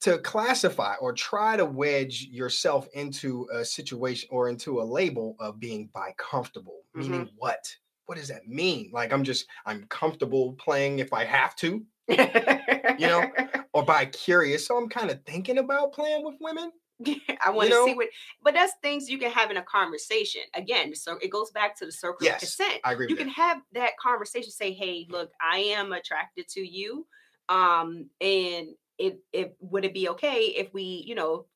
Speaker 1: to classify or try to wedge yourself into a situation or into a label of being bi comfortable, meaning what? What does that mean? Like I'm just I'm comfortable playing if I have to,
Speaker 2: you
Speaker 1: know, [laughs] or bi curious. So I'm kind of thinking about playing with women.
Speaker 2: I want to
Speaker 1: know?
Speaker 2: see what, but that's things you can have in a conversation. Again, so it goes back to the circle
Speaker 1: Yes,
Speaker 2: of consent.
Speaker 1: I agree
Speaker 2: You can
Speaker 1: that.
Speaker 2: have that conversation. Say, "Hey, look, I am attracted to you, um, and it, it would it be okay if we, you know,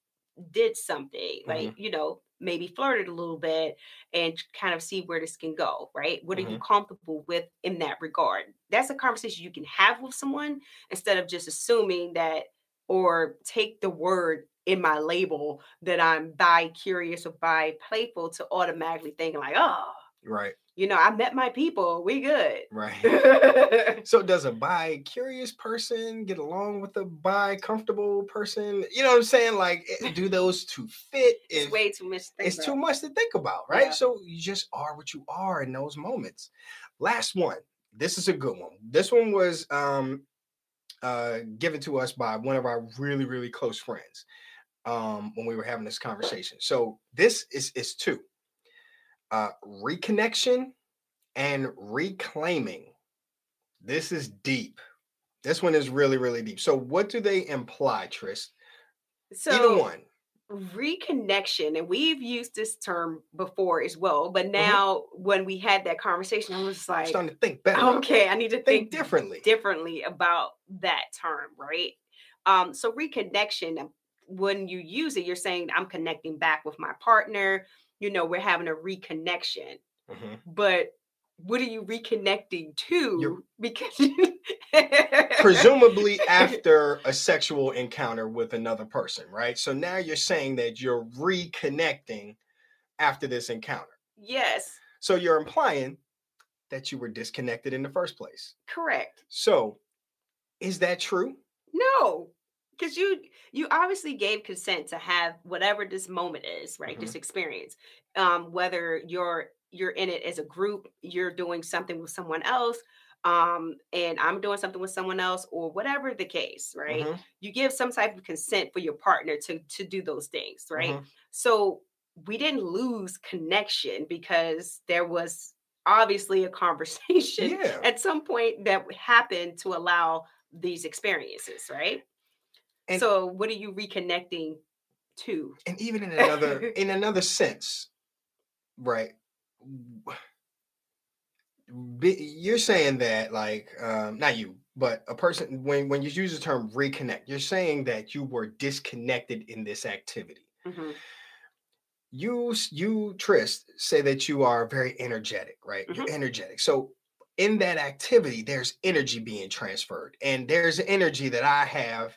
Speaker 2: did something like,
Speaker 1: Mm-hmm.
Speaker 2: you know, maybe flirted a little bit and kind of see where this can go, right? What are
Speaker 1: Mm-hmm.
Speaker 2: you comfortable with in that regard? That's a conversation you can have with someone instead of just assuming that or take the word in my label that I'm bi curious or bi playful to automatically think like, oh,
Speaker 1: Right,
Speaker 2: you know, I met my people, we good.
Speaker 1: right. [laughs] So does a bi curious person get along with a bi comfortable person? You know what I'm saying? Like, eh, do those two fit? [laughs]
Speaker 2: it's way too much. to think
Speaker 1: it's too
Speaker 2: about.
Speaker 1: much to think about, right?
Speaker 2: Yeah.
Speaker 1: So you just are what you are in those moments. Last one. This is a good one. This one was um uh given to us by one of our really, really close friends um when we were having this conversation. So this is is two. Uh reconnection and reclaiming. This is deep. This one is really, really deep. So what do they imply, Tris?
Speaker 2: So
Speaker 1: Either one.
Speaker 2: reconnection, and we've used this term before as well, but
Speaker 1: Mm-hmm.
Speaker 2: now when we had that conversation, I was like, I'm
Speaker 1: starting to think better.
Speaker 2: okay, I need to
Speaker 1: Think
Speaker 2: think
Speaker 1: differently.
Speaker 2: differently about that term, right? Um, so reconnection, when you use it, you're saying I'm connecting back with my partner. You know, we're having a reconnection,
Speaker 1: Mhm.
Speaker 2: but what are you reconnecting to?
Speaker 1: You're-
Speaker 2: because
Speaker 1: presumably [laughs] after a sexual encounter with another person, right? So now you're saying that you're reconnecting after this encounter.
Speaker 2: yes,
Speaker 1: So you're implying that you were disconnected in the first place.
Speaker 2: correct.
Speaker 1: So is that true?
Speaker 2: No, because you you obviously gave consent to have whatever this moment is, right?
Speaker 1: Mm-hmm.
Speaker 2: This experience, um, whether you're you're in it as a group, you're doing something with someone else, um, and I'm doing something with someone else, or whatever the case, right?
Speaker 1: Mhm,
Speaker 2: You give some type of consent for your partner to to do those things, right?
Speaker 1: mhm.
Speaker 2: So we didn't lose connection because there was obviously a conversation
Speaker 1: Yeah. [laughs]
Speaker 2: at some point that happened to allow these experiences, right?
Speaker 1: And-
Speaker 2: so what are you reconnecting to?
Speaker 1: And even in another [laughs] in another sense, right? You're saying that like um not you, but a person when when you use the term reconnect, you're saying that you were disconnected in this activity.
Speaker 2: Mhm,
Speaker 1: you you Trist say that you are very energetic, right? You're energetic. So in that activity, there's energy being transferred, and there's energy that I have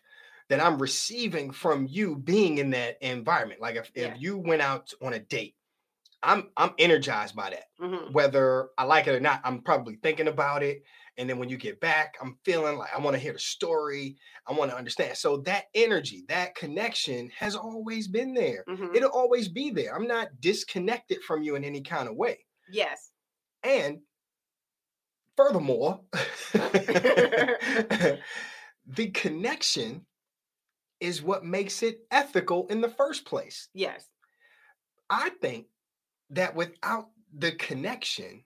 Speaker 1: that I'm receiving from you being in that environment. Like if,
Speaker 2: Yeah.
Speaker 1: if you went out on a date, I'm I'm energized by that.
Speaker 2: Mhm.
Speaker 1: Whether I like it or not, I'm probably thinking about it. And then when you get back, I'm feeling like I want to hear the story. I want to understand. So that energy, that connection has always been there.
Speaker 2: Mhm.
Speaker 1: It'll always be there. I'm not disconnected from you in any kind of way.
Speaker 2: Yes.
Speaker 1: And furthermore, [laughs] [laughs] the connection is what makes it ethical in the first place.
Speaker 2: Yes.
Speaker 1: I think that without the connection,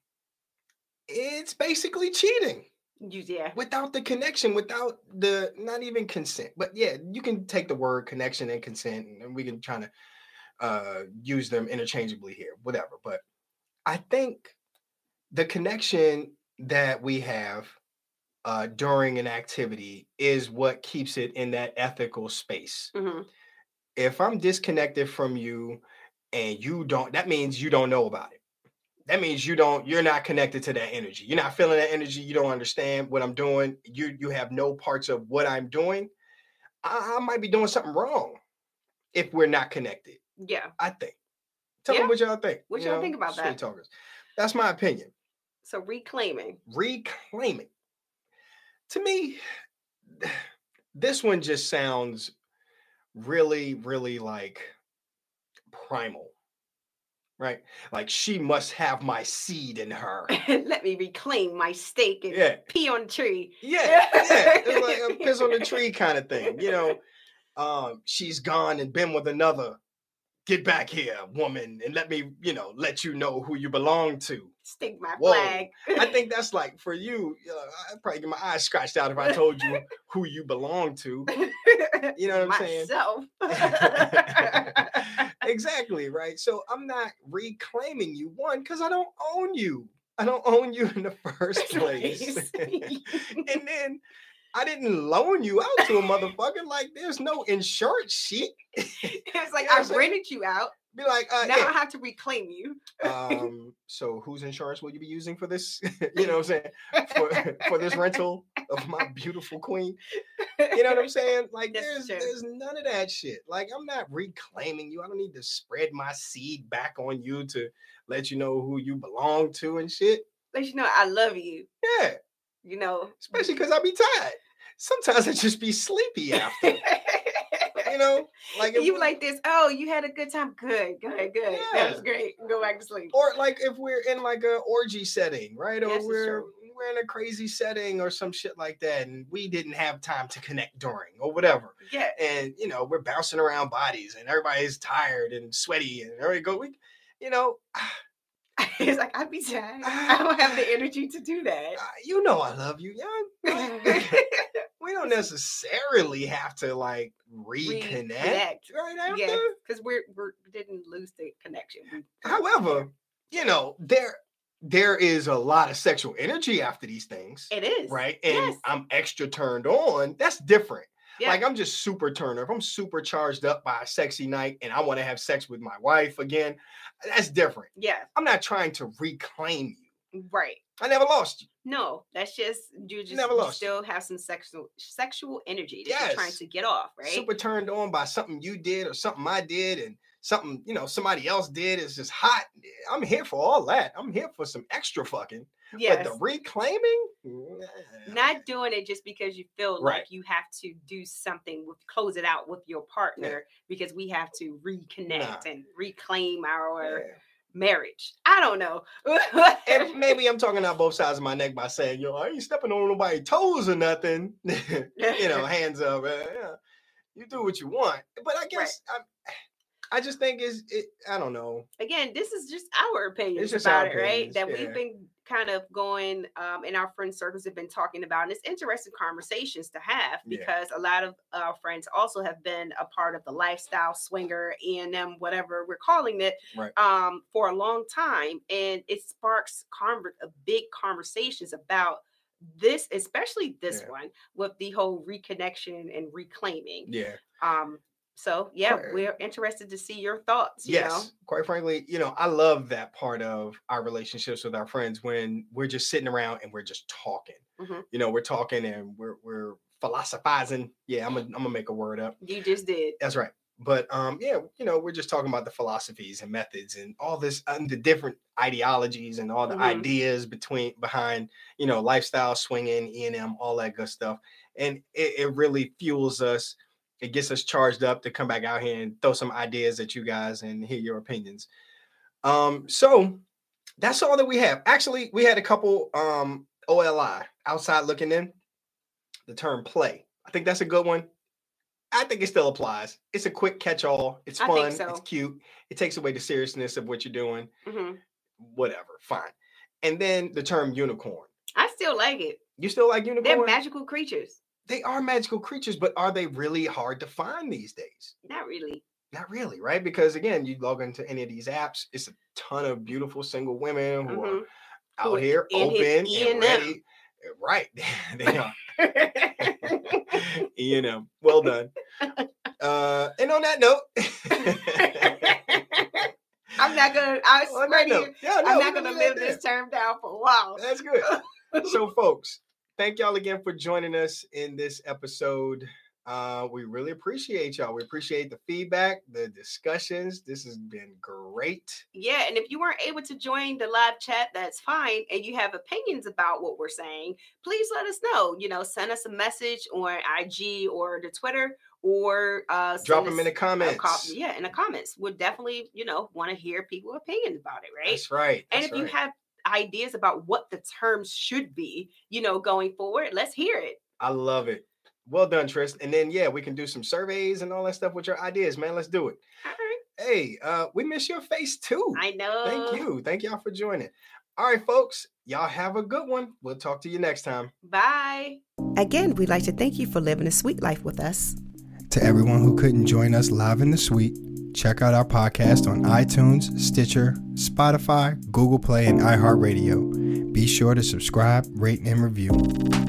Speaker 1: it's basically cheating.
Speaker 2: Yeah.
Speaker 1: Without the connection, without the not even consent. But yeah, you can take the word connection and consent, and we can try to uh, use them interchangeably here, whatever. But I think the connection that we have uh, during an activity is what keeps it in that ethical space.
Speaker 2: hmm
Speaker 1: If I'm disconnected from you and you don't, that means you don't know about it. That means you don't, you're not connected to that energy. You're not feeling that energy. You don't understand what I'm doing. You you have no parts of what I'm doing. I, I might be doing something wrong if we're not connected.
Speaker 2: Yeah.
Speaker 1: I think. Tell
Speaker 2: Yeah.
Speaker 1: me what y'all think.
Speaker 2: What
Speaker 1: you
Speaker 2: y'all think about that?
Speaker 1: Talkers. That's my opinion.
Speaker 2: So reclaiming.
Speaker 1: Reclaiming. To me, [sighs] this one just sounds really, really like primal, right? Like she must have my seed in her. [laughs]
Speaker 2: Let me reclaim my stake and
Speaker 1: Yeah,
Speaker 2: pee on the tree.
Speaker 1: yeah, [laughs] yeah. It's like a piss on the tree kind of thing, you know. Um, she's gone and been with another. Get back here, woman, and let me, you know, let you know who you belong to.
Speaker 2: Stick my
Speaker 1: Whoa.
Speaker 2: flag.
Speaker 1: I [laughs] think that's like for you. You know, I'd probably get my eyes scratched out if I told you who you belong to. [laughs] You know what I'm saying? [laughs] Exactly, right? So I'm not reclaiming you, one, because I don't own you. I don't own you in the first place. and then I didn't loan you out to a motherfucker. Like, there's no insurance sheet. [laughs]
Speaker 2: it's like
Speaker 1: You know
Speaker 2: I
Speaker 1: saying?
Speaker 2: rented you out.
Speaker 1: Be like, uh,
Speaker 2: now I have to reclaim you. [laughs]
Speaker 1: um, so whose insurance will you be using for this? [laughs] you know what I'm saying? For, for this rental of my beautiful queen. You know what I'm saying? Like
Speaker 2: That's
Speaker 1: there's
Speaker 2: true.
Speaker 1: there's none of that shit. Like I'm not reclaiming you. I don't need to spread my seed back on you to let you know who you belong to and shit.
Speaker 2: Let you know I love you.
Speaker 1: Yeah,
Speaker 2: You know.
Speaker 1: especially because I be tired. Sometimes I just be sleepy after. you know, like if
Speaker 2: you like this. Oh, you had a good time. Good, good, good. That was great. Go back to sleep.
Speaker 1: or like if we're in like a orgy setting, right? Or
Speaker 2: Yes,
Speaker 1: we're we're in a crazy setting or some shit like that, and we didn't have time to connect during or whatever.
Speaker 2: Yeah.
Speaker 1: And you know, we're bouncing around bodies and everybody's tired and sweaty and everybody go, we you know, [laughs]
Speaker 2: it's like I'd be tired. I [sighs] don't have the energy to do that.
Speaker 1: uh, you know I love you. Yeah. [laughs] [laughs] we don't necessarily have to like reconnect.
Speaker 2: Reconnect.
Speaker 1: Right after.
Speaker 2: yeah, because we're we didn't lose the connection.
Speaker 1: However, you know, there there is a lot of sexual energy after these things.
Speaker 2: it is
Speaker 1: right? And
Speaker 2: Yes.
Speaker 1: I'm extra turned on. That's different.
Speaker 2: Yeah.
Speaker 1: Like I'm just super turned up. I'm super charged up by a sexy night and I want to have sex with my wife again. That's different.
Speaker 2: yeah,
Speaker 1: I'm not trying to reclaim you.
Speaker 2: Right.
Speaker 1: I never lost you.
Speaker 2: No, that's just you just
Speaker 1: Never lost.
Speaker 2: still have some sexual sexual energy that you're trying to get off, right?
Speaker 1: Super turned on by something you did or something I did and something, you know, somebody else did. It's just hot. I'm here for all that. I'm here for some extra fucking.
Speaker 2: yes.
Speaker 1: But the reclaiming?
Speaker 2: Not doing it just because you feel
Speaker 1: Right.
Speaker 2: like you have to do something with close it out with your partner because we have to reconnect and reclaim our
Speaker 1: Yeah.
Speaker 2: Marriage. I don't know.
Speaker 1: and [laughs] maybe I'm talking out both sides of my neck by saying, yo, I ain't stepping on nobody's toes or nothing. [laughs] you know, hands up. uh, yeah, you do what you want. But I guess I'm, I just think is it. I don't know.
Speaker 2: Again, this is just our
Speaker 1: opinion
Speaker 2: about
Speaker 1: our
Speaker 2: it, right? That
Speaker 1: yeah.
Speaker 2: we've been kind of going um, in our friend circles have been talking about, and it's interesting conversations to have
Speaker 1: Yeah.
Speaker 2: because a lot of our friends also have been a part of the lifestyle swinger and whatever we're calling it
Speaker 1: Right.
Speaker 2: um, for a long time, and it sparks conver- a big conversations about this, especially this
Speaker 1: Yeah.
Speaker 2: one with the whole reconnection and reclaiming.
Speaker 1: Yeah.
Speaker 2: Um, so yeah, we're interested to see your thoughts. You
Speaker 1: Yes.
Speaker 2: know?
Speaker 1: Quite frankly, you know, I love that part of our relationships with our friends when we're just sitting around and we're just talking.
Speaker 2: Mhm.
Speaker 1: You know, we're talking and we're we're philosophizing. Yeah, I'm gonna I'm gonna make a word up.
Speaker 2: You just did.
Speaker 1: That's right. But um, yeah, you know, we're just talking about the philosophies and methods and all this and the different ideologies and all the
Speaker 2: Mhm.
Speaker 1: ideas between behind you know lifestyle swinging E and M, all that good stuff. And it, it really fuels us. It gets us charged up to come back out here and throw some ideas at you guys and hear your opinions. Um, so that's all that we have. Actually, we had a couple um OLI outside looking in. The term play. I think that's a good one. I think it still applies. It's a quick catch-all. It's fun.
Speaker 2: so.
Speaker 1: It's cute. It takes away the seriousness of what you're doing.
Speaker 2: hmm
Speaker 1: Whatever. Fine. And then the term unicorn.
Speaker 2: I still like it.
Speaker 1: You still like unicorn?
Speaker 2: They're magical creatures.
Speaker 1: They are magical creatures, but are they really hard to find these days?
Speaker 2: Not really.
Speaker 1: Not really, right? Because again, you log into any of these apps, it's a ton of beautiful single women who are
Speaker 2: Mhm.
Speaker 1: out
Speaker 2: Who
Speaker 1: here open and ready. Right. [laughs] they are. [laughs] [laughs] you know, well done. Uh, and on that note,
Speaker 2: I'm not gonna. I swear you,
Speaker 1: yeah, no,
Speaker 2: I'm not gonna live this term down for a while.
Speaker 1: That's good. So, folks, thank y'all again for joining us in this episode. Uh, we really appreciate y'all. We appreciate the feedback, the discussions. This has been great.
Speaker 2: Yeah, and if you weren't able to join the live chat, that's fine. And you have opinions about what we're saying, please let us know. You know, send us a message on IG or the Twitter, or uh,
Speaker 1: Drop them in the
Speaker 2: a co-
Speaker 1: comments.
Speaker 2: yeah, in the comments. We'll definitely, you know, want to hear people's opinions about it, right?
Speaker 1: That's right.
Speaker 2: and
Speaker 1: that's
Speaker 2: if you have ideas about what the terms should be, you know, going forward, let's hear it.
Speaker 1: I love it. Well done, Tristan. And then yeah, we can do some surveys and all that stuff with your ideas, man. Let's do it.
Speaker 2: All right.
Speaker 1: Hey, uh, we miss your face too.
Speaker 2: I know.
Speaker 1: Thank you. Thank y'all for joining. All right, folks. Y'all have a good one. We'll talk to you next time.
Speaker 2: Bye.
Speaker 3: Again, we'd like to thank you for living a sweet life with us.
Speaker 1: To everyone who couldn't join us live in the suite, check out our podcast on iTunes, Stitcher, Spotify, Google Play, and iHeartRadio. Be sure to subscribe, rate, and review.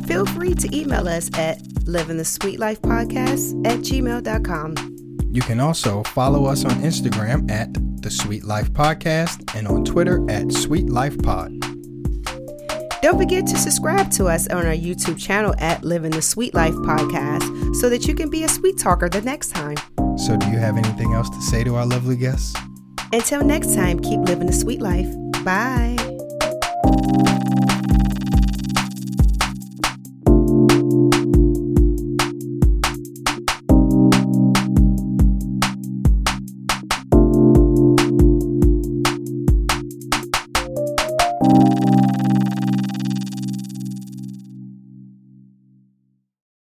Speaker 3: Feel free to email us at livingthesweetlifepodcast at gmail.com.
Speaker 1: You can also follow us on Instagram at The Sweet Life Podcast and on Twitter at Sweet Life Pod.
Speaker 3: Don't forget to subscribe to us on our YouTube channel at Living the Sweet Life Podcast so that you can be a sweet talker the next time.
Speaker 1: So, do you have anything else to say to our lovely guests?
Speaker 3: Until next time, keep living the sweet life. Bye.